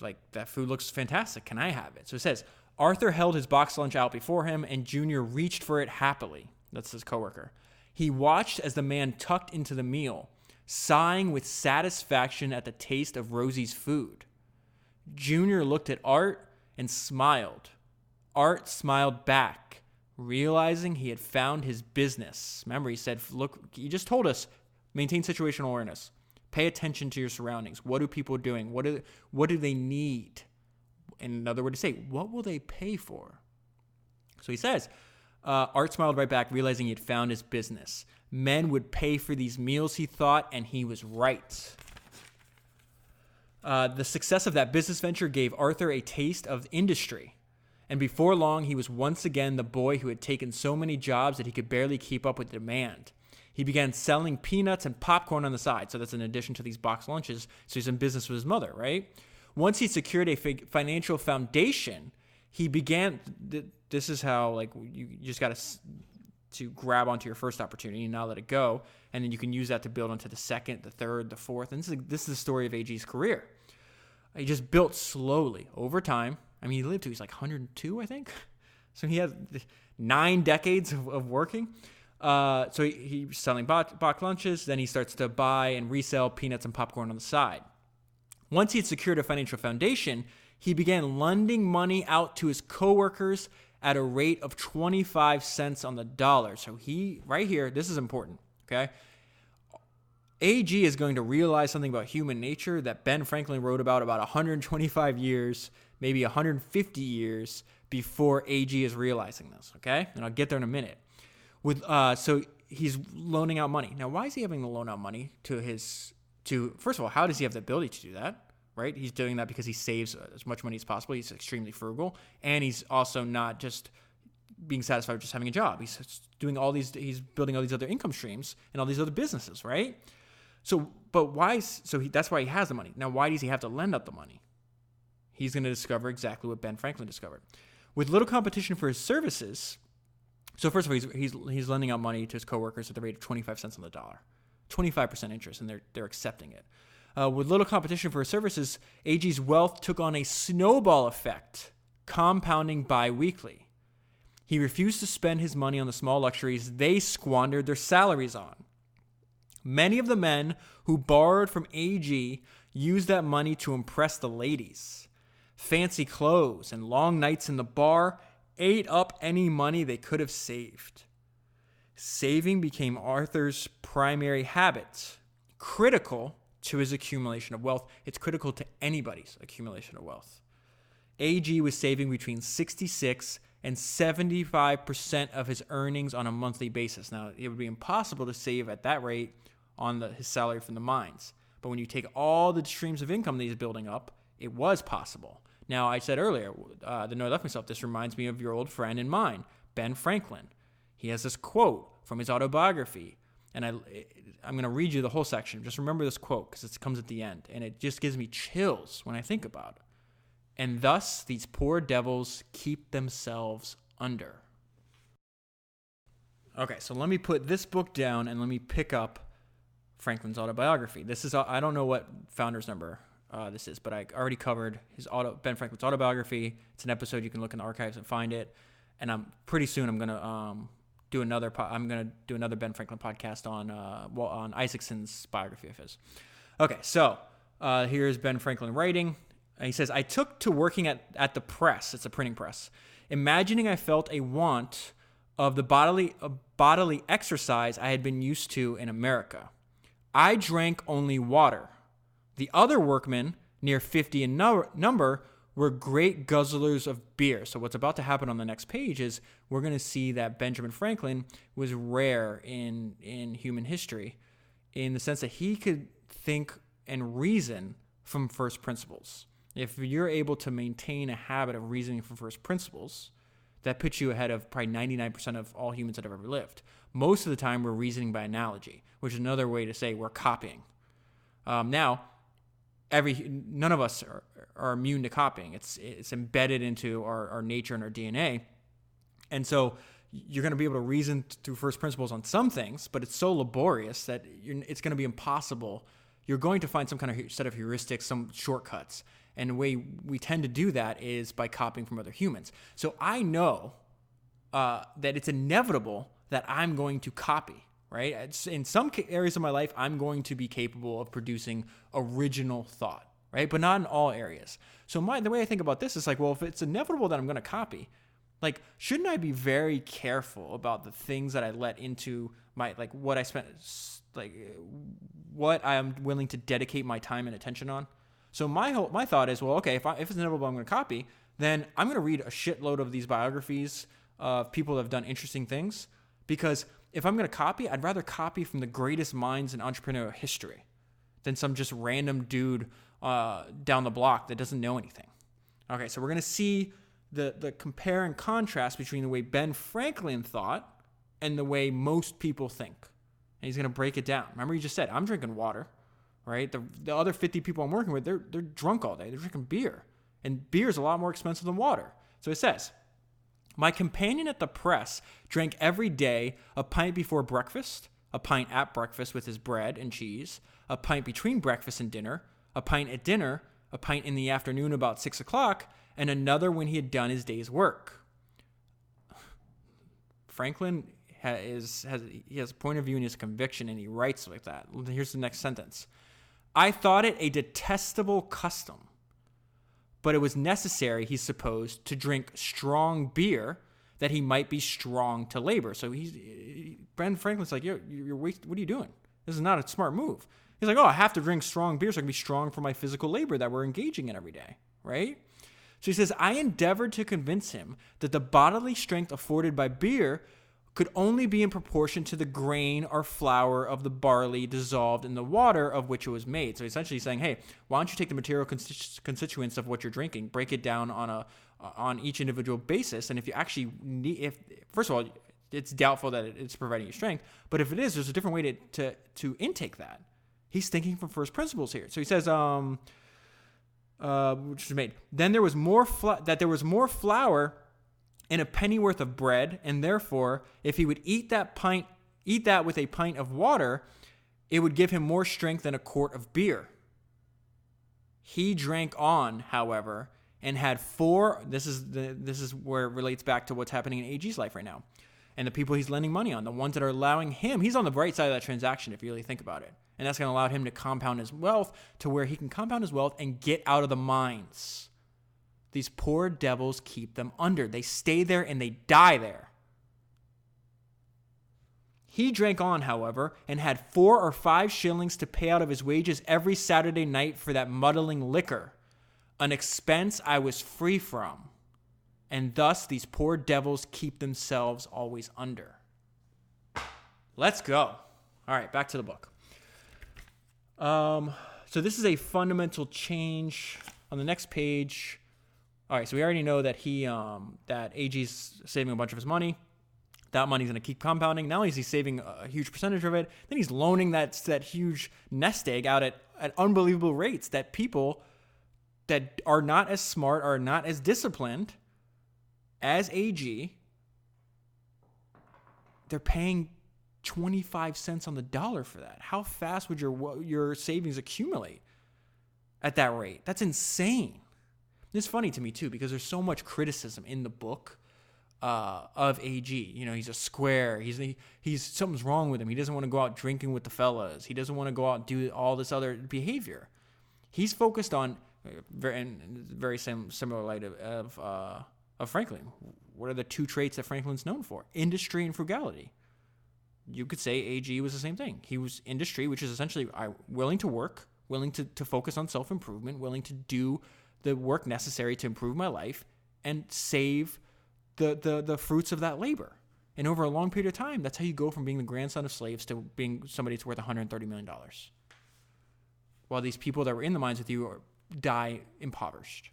like that food looks fantastic. Can i have it? So it says Arthur held his box lunch out before him, and Junior reached for it happily. That's his coworker. He watched as the man tucked into the meal, sighing with satisfaction at the taste of Rosie's food. Junior looked at Art and smiled. Art smiled back, realizing he had found his business. Remember, he said, Look, you just told us maintain situational awareness. Pay attention to your surroundings. What are people doing? What do, what do they need? In another word to say, what will they pay for? So he says, uh, Art smiled right back, realizing he had found his business. Men would pay for these meals, he thought, and he was right. Uh, the success of that business venture gave Arthur a taste of industry. And before long, he was once again the boy who had taken so many jobs that he could barely keep up with demand. He began selling peanuts and popcorn on the side. So that's in addition to these box lunches. So he's in business with his mother, right? Once he secured a financial foundation, he began. This is how like you just got to to grab onto your first opportunity and not let it go, and then you can use that to build onto the second, the third, the fourth. And this is this is the story of AG's career. He just built slowly over time. I mean, he lived to he's like 102, I think. [LAUGHS] So he has nine decades of, of working. Uh, so he, he's selling box, box lunches. Then he starts to buy and resell peanuts and popcorn on the side. Once he had secured a financial foundation, he began lending money out to his coworkers at a rate of 25 cents on the dollar. So he, right here, this is important, okay? AG is going to realize something about human nature that Ben Franklin wrote about about 125 years, maybe 150 years before AG is realizing this, okay? And I'll get there in a minute. With uh, so he's loaning out money. Now, why is he having to loan out money to his to first of all, how does he have the ability to do that? Right, he's doing that because he saves as much money as possible. He's extremely frugal, and he's also not just being satisfied with just having a job. He's doing all these. He's building all these other income streams and all these other businesses, right? So, but why? So he, that's why he has the money. Now, why does he have to lend out the money? He's going to discover exactly what Ben Franklin discovered. With little competition for his services, so first of all, he's, he's, he's lending out money to his coworkers at the rate of 25 cents on the dollar. 25% interest, and they're, they're accepting it. Uh, with little competition for services, AG's wealth took on a snowball effect, compounding bi weekly. He refused to spend his money on the small luxuries they squandered their salaries on. Many of the men who borrowed from AG used that money to impress the ladies. Fancy clothes and long nights in the bar ate up any money they could have saved. Saving became Arthur's primary habit, critical to his accumulation of wealth. It's critical to anybody's accumulation of wealth. AG was saving between 66 and 75% of his earnings on a monthly basis. Now, it would be impossible to save at that rate on the, his salary from the mines. But when you take all the streams of income that he's building up, it was possible. Now, I said earlier, uh, the note I left myself, this reminds me of your old friend and mine, Ben Franklin. He has this quote from his autobiography. And I, I'm going to read you the whole section. Just remember this quote because it comes at the end. And it just gives me chills when I think about it. And thus these poor devils keep themselves under. Okay, so let me put this book down and let me pick up Franklin's autobiography. This is I don't know what founder's number uh, this is, but I already covered his auto Ben Franklin's autobiography. It's an episode you can look in the archives and find it. And I'm pretty soon I'm gonna um, do another. Po- I'm gonna do another Ben Franklin podcast on uh, well, on Isaacson's biography of his. Okay, so uh, here's Ben Franklin writing. He says, "I took to working at at the press. It's a printing press, imagining I felt a want of the bodily uh, bodily exercise I had been used to in America." I drank only water. The other workmen, near 50 in number, were great guzzlers of beer. So, what's about to happen on the next page is we're going to see that Benjamin Franklin was rare in, in human history in the sense that he could think and reason from first principles. If you're able to maintain a habit of reasoning from first principles, that puts you ahead of probably 99% of all humans that have ever lived. Most of the time, we're reasoning by analogy, which is another way to say we're copying. Um, now, every none of us are, are, immune to copying. It's it's embedded into our, our nature and our DNA, and so you're going to be able to reason through first principles on some things, but it's so laborious that it's going to be impossible. You're going to find some kind of set of heuristics, some shortcuts, and the way we tend to do that is by copying from other humans. So I know uh, that it's inevitable that I'm going to copy, right? In some areas of my life, I'm going to be capable of producing original thought, right? But not in all areas. So my the way I think about this is like, well, if it's inevitable that I'm going to copy, like shouldn't I be very careful about the things that I let into my like what I spent like what I'm willing to dedicate my time and attention on? So my whole my thought is, well, okay, if I, if it's inevitable I'm going to copy, then I'm going to read a shitload of these biographies of people that have done interesting things because if I'm going to copy, I'd rather copy from the greatest minds in entrepreneurial history than some just random dude uh, down the block that doesn't know anything. Okay, so we're going to see the, the compare and contrast between the way Ben Franklin thought and the way most people think. And he's going to break it down. Remember, you just said, I'm drinking water, right? The, the other 50 people I'm working with, they're, they're drunk all day. They're drinking beer. And beer is a lot more expensive than water. So he says, my companion at the press drank every day a pint before breakfast, a pint at breakfast with his bread and cheese, a pint between breakfast and dinner, a pint at dinner, a pint in the afternoon about six o'clock, and another when he had done his day's work. Franklin has, has he has a point of view and his conviction, and he writes like that. Here's the next sentence. I thought it a detestable custom but it was necessary, he supposed, to drink strong beer that he might be strong to labor. So he's Ben Franklin's like, you're, you're waste, what are you doing? This is not a smart move. He's like, oh, I have to drink strong beer so I can be strong for my physical labor that we're engaging in every day, right? So he says, I endeavored to convince him that the bodily strength afforded by beer could only be in proportion to the grain or flour of the barley dissolved in the water of which it was made. So essentially saying, hey, why don't you take the material constituents of what you're drinking, break it down on a on each individual basis, and if you actually need, if first of all, it's doubtful that it's providing you strength, but if it is, there's a different way to to, to intake that. He's thinking from first principles here. So he says, um, uh, which is made. Then there was more fl- that there was more flour and a pennyworth of bread, and therefore, if he would eat that pint, eat that with a pint of water, it would give him more strength than a quart of beer. He drank on, however, and had four. This is the this is where it relates back to what's happening in AG's life right now, and the people he's lending money on, the ones that are allowing him. He's on the bright side of that transaction if you really think about it, and that's going to allow him to compound his wealth to where he can compound his wealth and get out of the mines these poor devils keep them under. They stay there and they die there. He drank on, however, and had four or five shillings to pay out of his wages every Saturday night for that muddling liquor, an expense I was free from. And thus these poor devils keep themselves always under. Let's go. All right, back to the book. Um, so this is a fundamental change. On the next page, all right, so we already know that he um, that AG's saving a bunch of his money. That money's going to keep compounding. Not only is he saving a huge percentage of it, then he's loaning that that huge nest egg out at, at unbelievable rates that people that are not as smart, are not as disciplined as AG, they're paying 25 cents on the dollar for that. How fast would your your savings accumulate at that rate? That's insane. It's funny to me too because there's so much criticism in the book uh, of AG. You know, he's a square. He's he, he's something's wrong with him. He doesn't want to go out drinking with the fellas. He doesn't want to go out and do all this other behavior. He's focused on uh, very very similar light of of, uh, of Franklin. What are the two traits that Franklin's known for? Industry and frugality. You could say AG was the same thing. He was industry, which is essentially willing to work, willing to, to focus on self improvement, willing to do the work necessary to improve my life and save the, the, the fruits of that labor. And over a long period of time, that's how you go from being the grandson of slaves to being somebody that's worth $130 million. While these people that were in the mines with you are, die impoverished.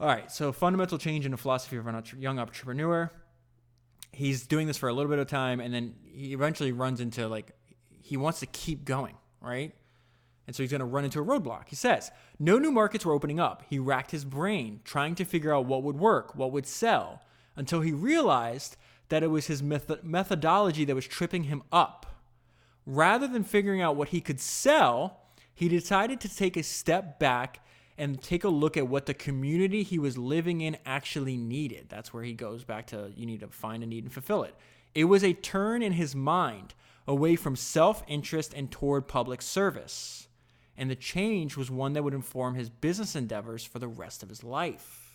All right, so fundamental change in the philosophy of a young entrepreneur. He's doing this for a little bit of time, and then he eventually runs into like he wants to keep going, right? And so he's going to run into a roadblock. He says, No new markets were opening up. He racked his brain trying to figure out what would work, what would sell, until he realized that it was his method- methodology that was tripping him up. Rather than figuring out what he could sell, he decided to take a step back and take a look at what the community he was living in actually needed. That's where he goes back to you need to find a need and fulfill it. It was a turn in his mind away from self interest and toward public service and the change was one that would inform his business endeavors for the rest of his life.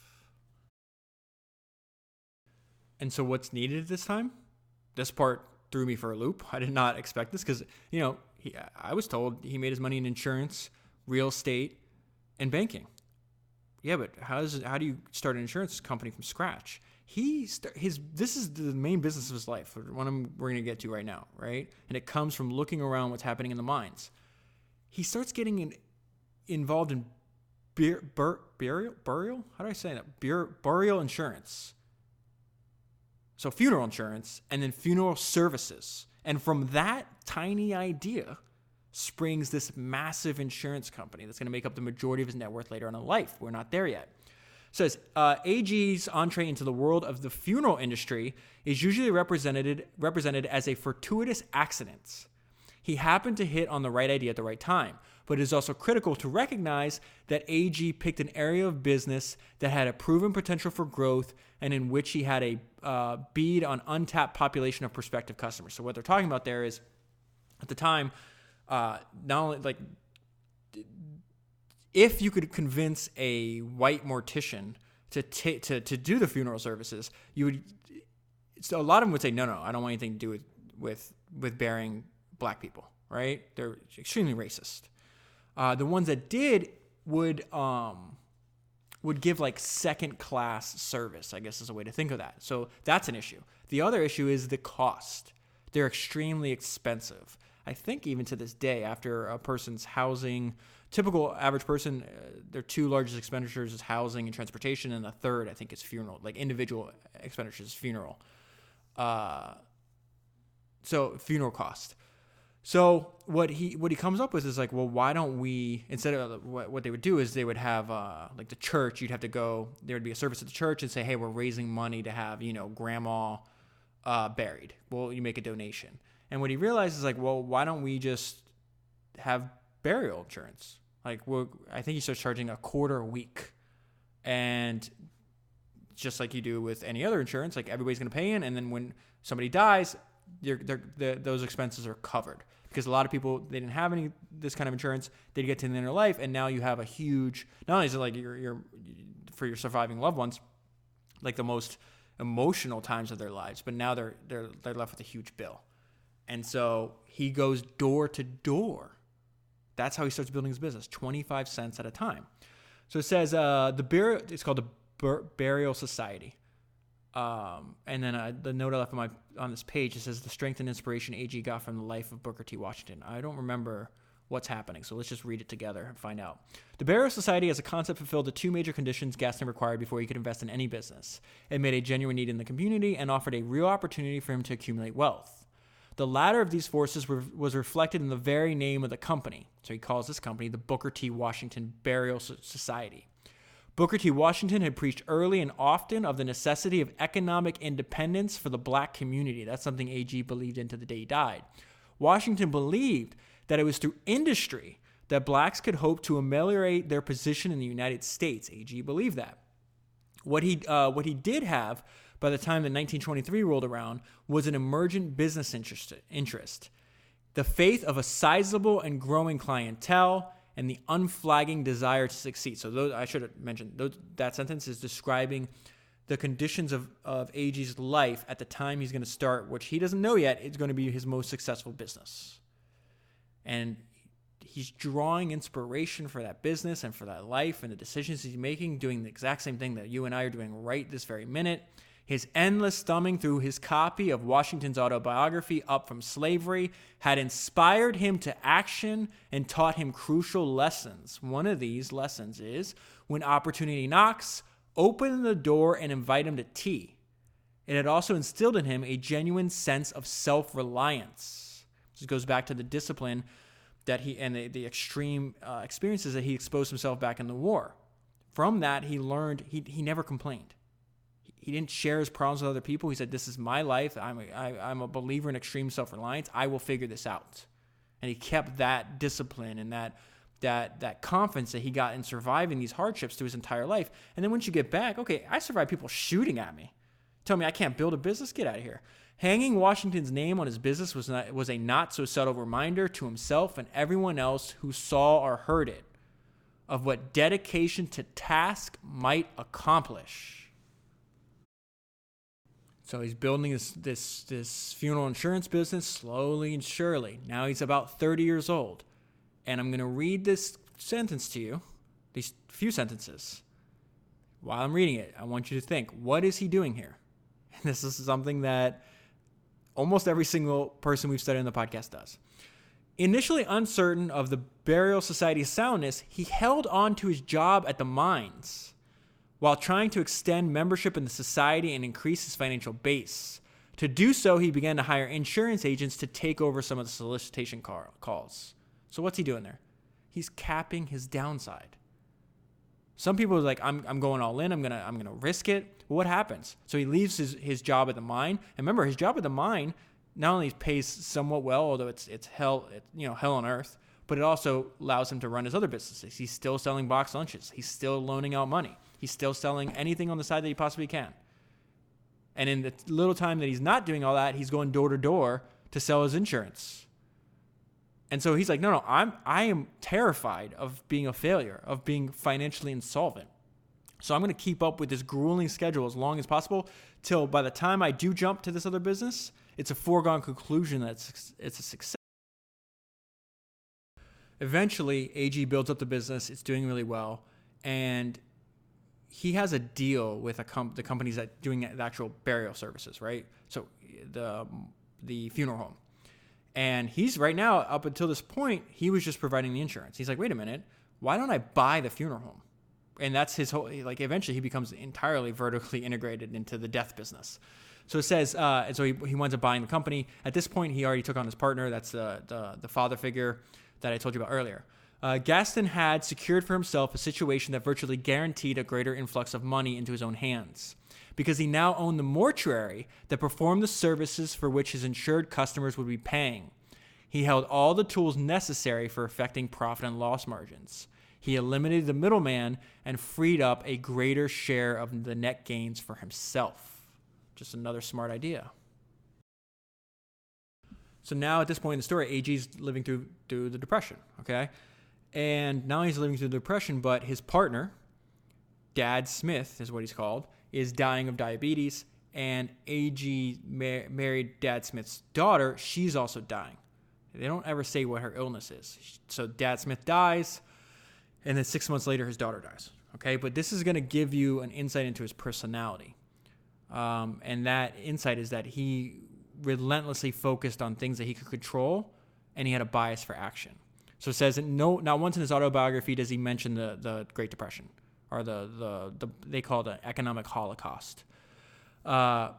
And so, what's needed at this time? This part threw me for a loop. [LAUGHS] I did not expect this because, you know, he, I was told he made his money in insurance, real estate, and banking. Yeah, but how does how do you start an insurance company from scratch? He his this is the main business of his life, one I'm, we're going to get to right now, right? And it comes from looking around what's happening in the mines he starts getting in, involved in bur, bur, burial burial how do I say that bur, burial insurance. So funeral insurance and then funeral services. And from that tiny idea springs this massive insurance company that's going to make up the majority of his net worth later on in life. We're not there yet. It says uh, AG's entree into the world of the funeral industry is usually represented represented as a fortuitous accident he happened to hit on the right idea at the right time. But it is also critical to recognize that AG picked an area of business that had a proven potential for growth and in which he had a uh, bead on untapped population of prospective customers. So what they're talking about there is, at the time, uh, not only like if you could convince a white mortician to t- to to do the funeral services, you would. So a lot of them would say, no, no, I don't want anything to do with with with burying black people, right? They're extremely racist. Uh, the ones that did would um, would give like second class service, I guess is a way to think of that. So that's an issue. The other issue is the cost. They're extremely expensive. I think even to this day, after a person's housing, typical average person, uh, their two largest expenditures is housing and transportation, and the third I think is funeral, like individual expenditures, funeral. Uh, so funeral cost. So what he what he comes up with is like, well, why don't we instead of what, what they would do is they would have uh, like the church. You'd have to go. There would be a service at the church and say, hey, we're raising money to have you know grandma uh, buried. Well, you make a donation. And what he realizes is like, well, why don't we just have burial insurance? Like, well, I think he starts charging a quarter a week, and just like you do with any other insurance, like everybody's going to pay in, and then when somebody dies, they're, those expenses are covered because a lot of people they didn't have any this kind of insurance. They get to the end of their life, and now you have a huge. Not only is it like your your for your surviving loved ones, like the most emotional times of their lives, but now they're they're they're left with a huge bill, and so he goes door to door. That's how he starts building his business, twenty five cents at a time. So it says uh, the burial. It's called the Bur- Burial Society. Um, and then uh, the note I left on my on this page it says the strength and inspiration AG got from the life of Booker T. Washington. I don't remember what's happening, so let's just read it together and find out. The Burial Society as a concept fulfilled the two major conditions Gaston required before he could invest in any business. It made a genuine need in the community and offered a real opportunity for him to accumulate wealth. The latter of these forces were, was reflected in the very name of the company. So he calls this company the Booker T. Washington Burial Society. Booker T. Washington had preached early and often of the necessity of economic independence for the black community. That's something AG believed in to the day he died. Washington believed that it was through industry that blacks could hope to ameliorate their position in the United States. AG believed that. What he, uh, what he did have by the time that 1923 rolled around was an emergent business interest, interest the faith of a sizable and growing clientele, and the unflagging desire to succeed. So those, I should have mentioned those, that sentence is describing the conditions of, of AG's life at the time he's going to start, which he doesn't know yet, is going to be his most successful business. And he's drawing inspiration for that business and for that life and the decisions he's making, doing the exact same thing that you and I are doing right this very minute. His endless thumbing through his copy of Washington's autobiography, Up from Slavery, had inspired him to action and taught him crucial lessons. One of these lessons is when opportunity knocks, open the door and invite him to tea. It had also instilled in him a genuine sense of self reliance. This goes back to the discipline that he and the, the extreme uh, experiences that he exposed himself back in the war. From that, he learned he, he never complained he didn't share his problems with other people. He said, "This is my life. I'm a, I, I'm a believer in extreme self-reliance. I will figure this out." And he kept that discipline and that that that confidence that he got in surviving these hardships through his entire life. And then once you get back, okay, I survived people shooting at me, tell me I can't build a business. Get out of here. Hanging Washington's name on his business was not, was a not so subtle reminder to himself and everyone else who saw or heard it of what dedication to task might accomplish. So he's building this this this funeral insurance business slowly and surely. Now he's about 30 years old. And I'm going to read this sentence to you, these few sentences. While I'm reading it, I want you to think, what is he doing here? And [LAUGHS] this is something that almost every single person we've studied in the podcast does. Initially uncertain of the burial society's soundness, he held on to his job at the mines while trying to extend membership in the society and increase his financial base. To do so, he began to hire insurance agents to take over some of the solicitation calls. So, what's he doing there? He's capping his downside. Some people are like, I'm, I'm going all in, I'm gonna, I'm gonna risk it. Well, what happens? So he leaves his, his job at the mine. And remember, his job at the mine not only pays somewhat well, although it's it's hell, you know, hell on earth, but it also allows him to run his other businesses. He's still selling box lunches. He's still loaning out money. He's still selling anything on the side that he possibly can. And in the little time that he's not doing all that, he's going door to door to sell his insurance. And so he's like, no, no, I'm I am terrified of being a failure, of being financially insolvent. So I'm going to keep up with this grueling schedule as long as possible till by the time I do jump to this other business, it's a foregone conclusion that it's, it's a success. Eventually, AG builds up the business. It's doing really well, and he has a deal with a comp- the companies that doing the actual burial services, right? So the the funeral home, and he's right now up until this point he was just providing the insurance. He's like, wait a minute, why don't I buy the funeral home? And that's his whole like. Eventually, he becomes entirely vertically integrated into the death business. So it says, uh, and so he, he winds up buying the company. At this point, he already took on his partner. That's the the, the father figure that I told you about earlier uh, Gaston had secured for himself a situation that virtually guaranteed a greater influx of money into his own hands. Because he now owned the mortuary that performed the services for which his insured customers would be paying. He held all the tools necessary for effecting profit and loss margins. He eliminated the middleman and freed up a greater share of the net gains for himself. Just another smart idea. So now at this point in the story, AG's living through through the depression. Okay, and now he's living through the depression, but his partner, Dad Smith is what he's called, is dying of diabetes. And AG mar- married Dad Smith's daughter. She's also dying. They don't ever say what her illness is. So Dad Smith dies, and then six months later, his daughter dies. Okay, but this is going to give you an insight into his personality. Um, and that insight is that he relentlessly focused on things that he could control, and he had a bias for action. So it says no, not once in his autobiography does he mention the, the Great Depression or the, the, the they call it an economic holocaust. Uh,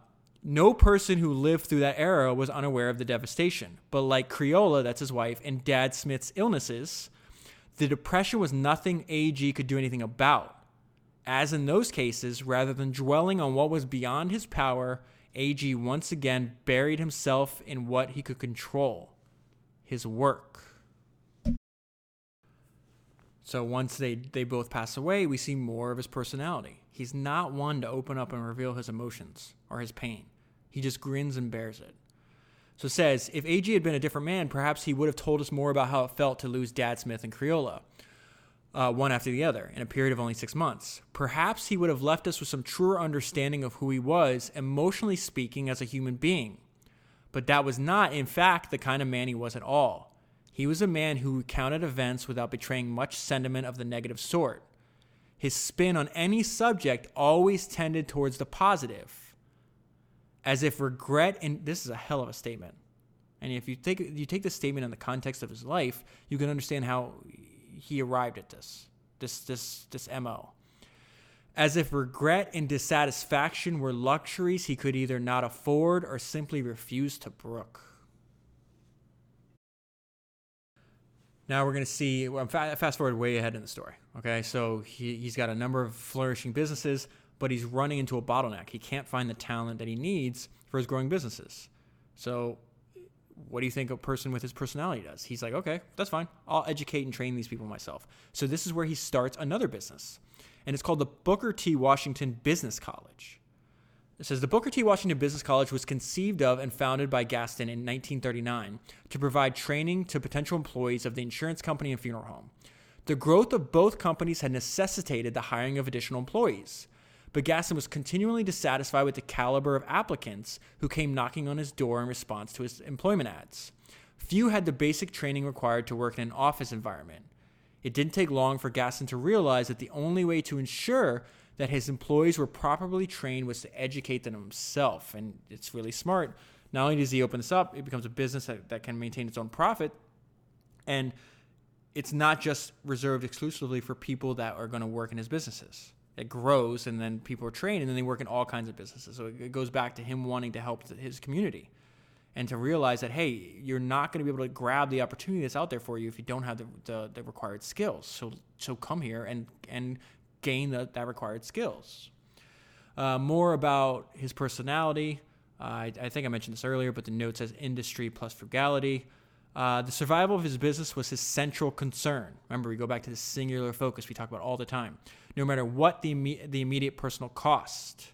no person who lived through that era was unaware of the devastation. But like Creola, that's his wife, and Dad Smith's illnesses, the depression was nothing AG could do anything about. As in those cases, rather than dwelling on what was beyond his power, AG once again buried himself in what he could control his work. So once they, they both pass away, we see more of his personality. He's not one to open up and reveal his emotions or his pain. He just grins and bears it. So says, if AG had been a different man, perhaps he would have told us more about how it felt to lose Dad Smith and Creola, uh, one after the other, in a period of only six months. Perhaps he would have left us with some truer understanding of who he was, emotionally speaking, as a human being. But that was not, in fact, the kind of man he was at all. He was a man who recounted events without betraying much sentiment of the negative sort. His spin on any subject always tended towards the positive as if regret and this is a hell of a statement. And if you take you take the statement in the context of his life, you can understand how he arrived at this this this this mo. As if regret and dissatisfaction were luxuries he could either not afford or simply refuse to brook. Now we're going to see, well, fast forward way ahead in the story. Okay, so he, he's got a number of flourishing businesses but he's running into a bottleneck. He can't find the talent that he needs for his growing businesses. So, what do you think a person with his personality does? He's like, okay, that's fine. I'll educate and train these people myself. So, this is where he starts another business, and it's called the Booker T. Washington Business College. It says the Booker T. Washington Business College was conceived of and founded by Gaston in 1939 to provide training to potential employees of the insurance company and funeral home. The growth of both companies had necessitated the hiring of additional employees but Gaston was continually dissatisfied with the caliber of applicants who came knocking on his door in response to his employment ads. Few had the basic training required to work in an office environment. It didn't take long for Gaston to realize that the only way to ensure that his employees were properly trained was to educate them himself. And it's really smart. Not only does he open this up, it becomes a business that, that can maintain its own profit. And it's not just reserved exclusively for people that are going to work in his businesses it grows and then people are trained and then they work in all kinds of businesses. So it goes back to him wanting to help his community and to realize that, hey, you're not going to be able to grab the opportunity that's out there for you if you don't have the, the, the required skills. So, so come here and, and gain the, that required skills. Uh, more about his personality. Uh, I, I, think I mentioned this earlier, but the note says industry plus frugality. Uh, the survival of his business was his central concern. Remember, we go back to the singular focus we talk about all the time, no matter what the, imme- the immediate personal cost.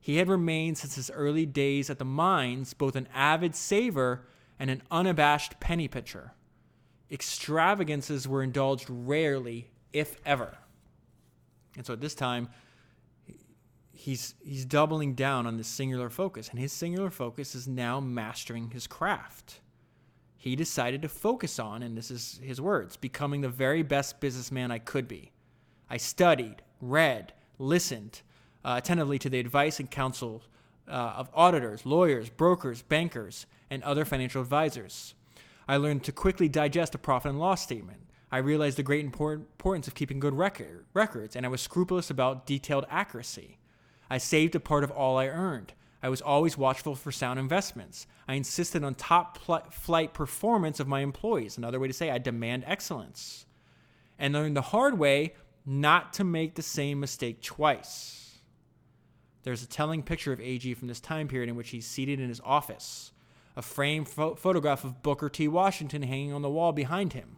He had remained since his early days at the mines both an avid saver and an unabashed penny pitcher. Extravagances were indulged rarely, if ever. And so at this time, he's he's doubling down on this singular focus, and his singular focus is now mastering his craft he decided to focus on, and this is his words, becoming the very best businessman I could be. I studied, read, listened uh, attentively to the advice and counsel uh, of auditors, lawyers, brokers, bankers, and other financial advisors. I learned to quickly digest a profit and loss statement. I realized the great importance of keeping good record, records, and I was scrupulous about detailed accuracy. I saved a part of all I earned. I was always watchful for sound investments. I insisted on top pl- flight performance of my employees. Another way to say I demand excellence. And learned the hard way not to make the same mistake twice. There's a telling picture of AG from this time period in which he's seated in his office, a framed pho- photograph of Booker T. Washington hanging on the wall behind him.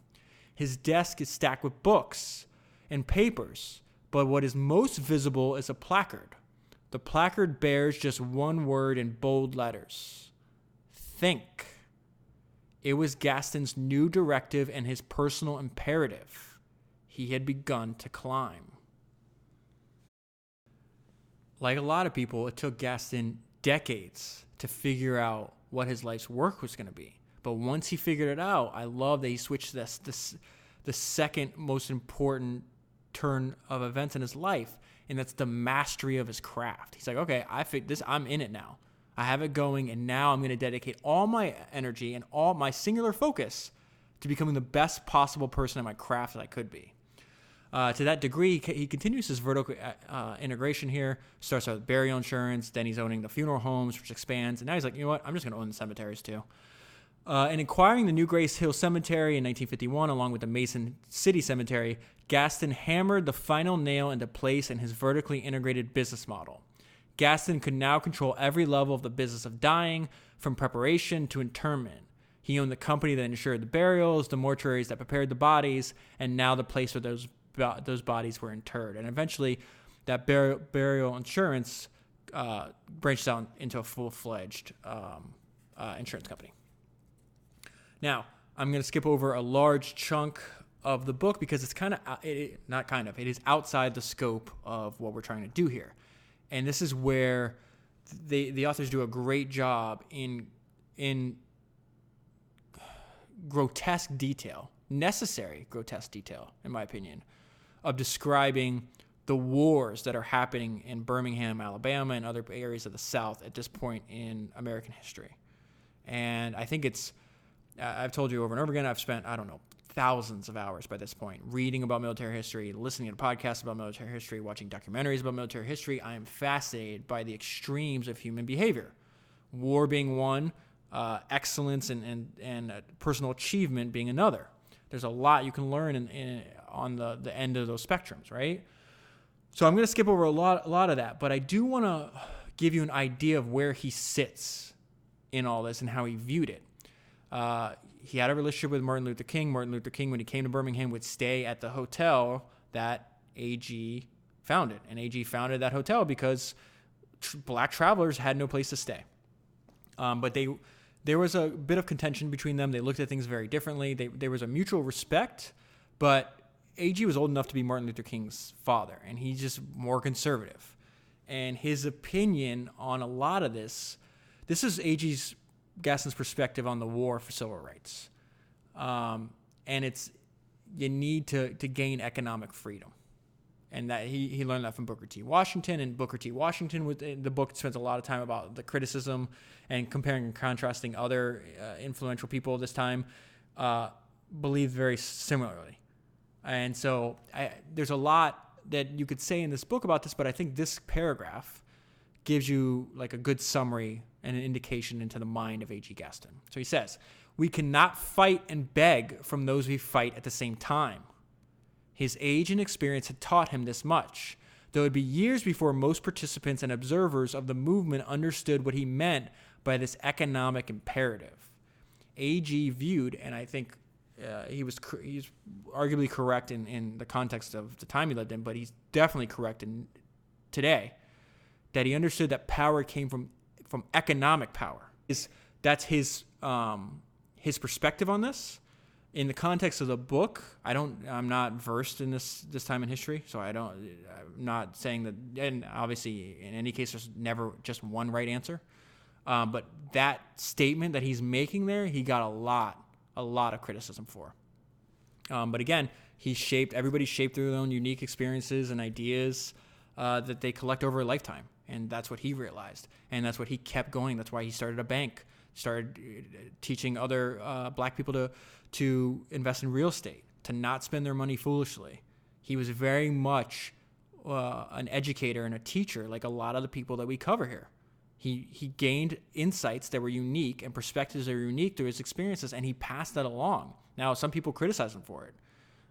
His desk is stacked with books and papers, but what is most visible is a placard the placard bears just one word in bold letters think. It was Gaston's new directive and his personal imperative. He had begun to climb. Like a lot of people, it took Gaston decades to figure out what his life's work was going to be. But once he figured it out, I love that he switched this, this the second most important turn of events in his life and that's the mastery of his craft. He's like, okay, I think this. I'm in it now. I have it going, and now I'm going to dedicate all my energy and all my singular focus to becoming the best possible person in my craft that I could be. Uh, to that degree, he continues his vertical uh, uh, integration here. Starts out with burial insurance, then he's owning the funeral homes, which expands, and now he's like, you know what? I'm just going to own the cemeteries too. Uh, in acquiring the New Grace Hill Cemetery in 1951, along with the Mason City Cemetery, Gaston hammered the final nail into place in his vertically integrated business model. Gaston could now control every level of the business of dying, from preparation to interment. He owned the company that ensured the burials, the mortuaries that prepared the bodies, and now the place where those those bodies were interred. And eventually, that burial, burial insurance uh, branched out into a full fledged um, uh, insurance company. Now, I'm going to skip over a large chunk of the book because it's kind of it, not kind of it is outside the scope of what we're trying to do here, and this is where the the authors do a great job in in grotesque detail, necessary grotesque detail, in my opinion, of describing the wars that are happening in Birmingham, Alabama, and other areas of the South at this point in American history. And I think it's, I've told you over and over again, I've spent, I don't know, thousands of hours by this point reading about military history, listening to podcasts about military history, watching documentaries about military history. I am fascinated by the extremes of human behavior. War being one, uh, excellence and, and, and uh, personal achievement being another. There's a lot you can learn in, in, on the, the end of those spectrums, right? So I'm going to skip over a lot, a lot of that, but I do want to give you an idea of where he sits in all this and how he viewed it. Uh, he had a relationship with Martin Luther King. Martin Luther King, when he came to Birmingham, would stay at the hotel that AG founded. And AG founded that hotel because black travelers had no place to stay. Um, but they, there was a bit of contention between them. They looked at things very differently. They, there was a mutual respect, but AG was old enough to be Martin Luther King's father, and he's just more conservative. And his opinion on a lot of this, this is AG's Gaston's perspective on the war for civil rights. Um, and it's you need to to gain economic freedom, and that he he learned that from Booker T. Washington. And Booker T. Washington, with the book, spends a lot of time about the criticism and comparing and contrasting other uh, influential people this time. Uh, believed very similarly. And so I, there's a lot that you could say in this book about this, but I think this paragraph gives you like a good summary and an indication into the mind of A.G. Gaston. So he says, We cannot fight and beg from those we fight at the same time. His age and experience had taught him this much, though it would be years before most participants and observers of the movement understood what he meant by this economic imperative. AG viewed, and I think uh, he was he's arguably correct in, in the context of the time he lived in, but he's definitely correct in today that he understood that power came from from economic power. Is that's his um, his perspective on this. In the context of the book, I don't. I'm not versed in this this time in history, so I don't. I'm not saying that. And obviously, in any case, there's never just one right answer. Um, but that statement that he's making there, he got a lot a lot of criticism for. Um, but again, he's shaped, everybody's shaped through their own unique experiences and ideas uh, that they collect over a lifetime. And that's what he realized. And that's what he kept going. That's why he started a bank, started uh, teaching other uh, black people to, to invest in real estate, to not spend their money foolishly. He was very much uh, an educator and a teacher, like a lot of the people that we cover here. He, he gained insights that were unique and perspectives that were unique through his experiences, and he passed that along. Now, some people criticize him for it.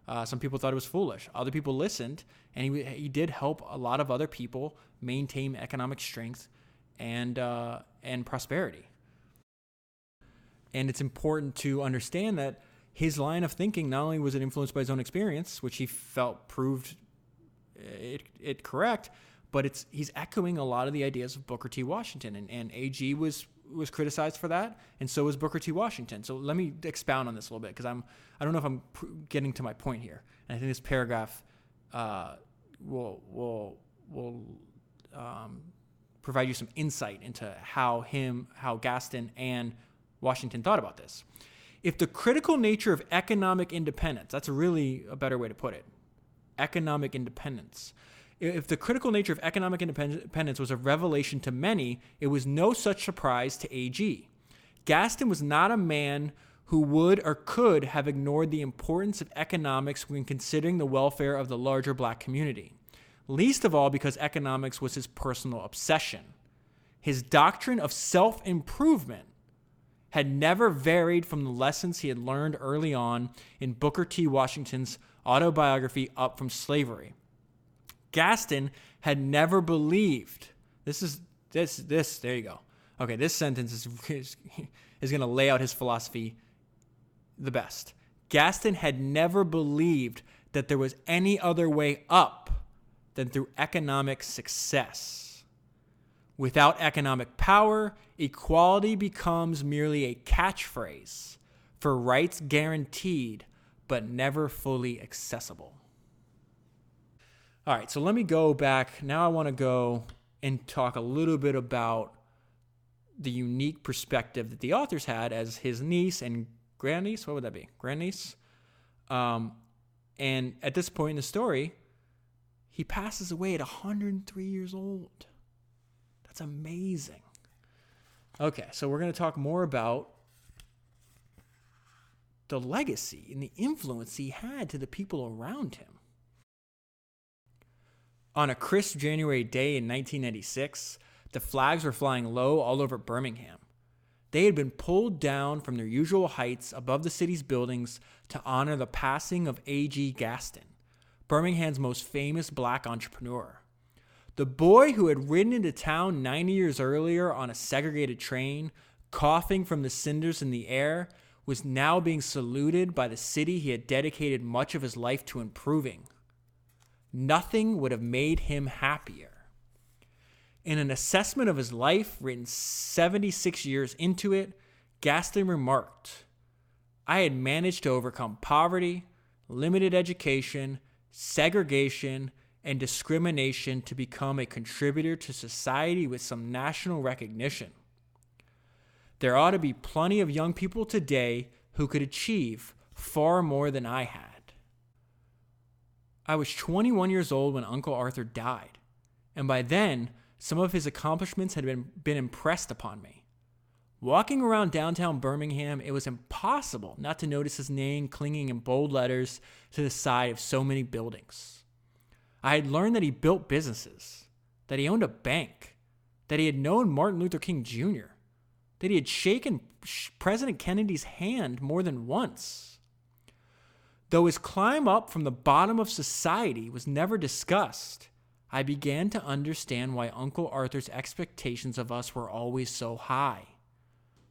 Uh, some people thought it was foolish. Other people listened, and he, he did help a lot of other people maintain economic strength and, uh, and prosperity. And it's important to understand that his line of thinking not only was it influenced by his own experience, which he felt proved it, it correct, but it's he's echoing a lot of the ideas of Booker T. Washington, and, and AG was was criticized for that, and so was Booker T. Washington. So let me expound on this a little bit because I'm I don't know if I'm pr- getting to my point here, and I think this paragraph uh, will will will um, provide you some insight into how him how Gaston and Washington thought about this. If the critical nature of economic independence, that's really a better way to put it, economic independence if the critical nature of economic independence was a revelation to many, it was no such surprise to AG. Gaston was not a man who would or could have ignored the importance of economics when considering the welfare of the larger black community, least of all because economics was his personal obsession. His doctrine of self improvement had never varied from the lessons he had learned early on in Booker T. Washington's autobiography, Up from Slavery. Gaston had never believed. This is this this there you go. Okay, this sentence is is, is going to lay out his philosophy the best. Gaston had never believed that there was any other way up than through economic success. Without economic power, equality becomes merely a catchphrase for rights guaranteed but never fully accessible. All right, so let me go back. Now I want to go and talk a little bit about the unique perspective that the authors had as his niece and grandniece. What would that be? Grandniece. Um, and at this point in the story, he passes away at 103 years old. That's amazing. Okay, so we're going to talk more about the legacy and the influence he had to the people around him. On a crisp January day in 1996, the flags were flying low all over Birmingham. They had been pulled down from their usual heights above the city's buildings to honor the passing of A.G. Gaston, Birmingham's most famous black entrepreneur. The boy who had ridden into town 90 years earlier on a segregated train, coughing from the cinders in the air, was now being saluted by the city he had dedicated much of his life to improving. Nothing would have made him happier. In an assessment of his life written 76 years into it, Gaston remarked, I had managed to overcome poverty, limited education, segregation, and discrimination to become a contributor to society with some national recognition. There ought to be plenty of young people today who could achieve far more than I had. I was 21 years old when Uncle Arthur died, and by then, some of his accomplishments had been, been impressed upon me. Walking around downtown Birmingham, it was impossible not to notice his name clinging in bold letters to the side of so many buildings. I had learned that he built businesses, that he owned a bank, that he had known Martin Luther King Jr., that he had shaken President Kennedy's hand more than once. Though his climb up from the bottom of society was never discussed, I began to understand why Uncle Arthur's expectations of us were always so high.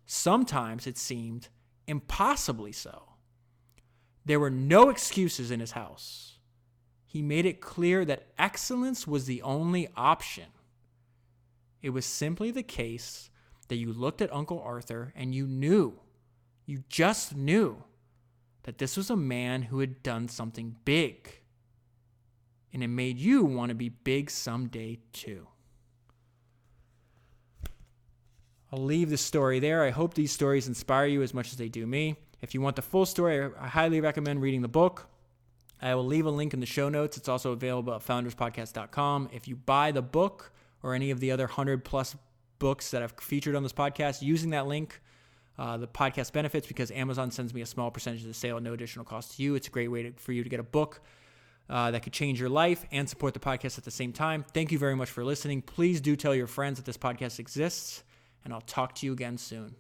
Sometimes it seemed impossibly so. There were no excuses in his house. He made it clear that excellence was the only option. It was simply the case that you looked at Uncle Arthur and you knew, you just knew, that this was a man who had done something big. And it made you want to be big someday too. I'll leave the story there. I hope these stories inspire you as much as they do me. If you want the full story, I highly recommend reading the book. I will leave a link in the show notes. It's also available at founderspodcast.com. If you buy the book or any of the other 100 plus books that I've featured on this podcast using that link. Uh, the podcast benefits because Amazon sends me a small percentage of the sale no additional cost to you. It's a great way to, for you to get a book uh, that could change your life and support the podcast at the same time. Thank you very much for listening. Please do tell your friends that this podcast exists, and I'll talk to you again soon.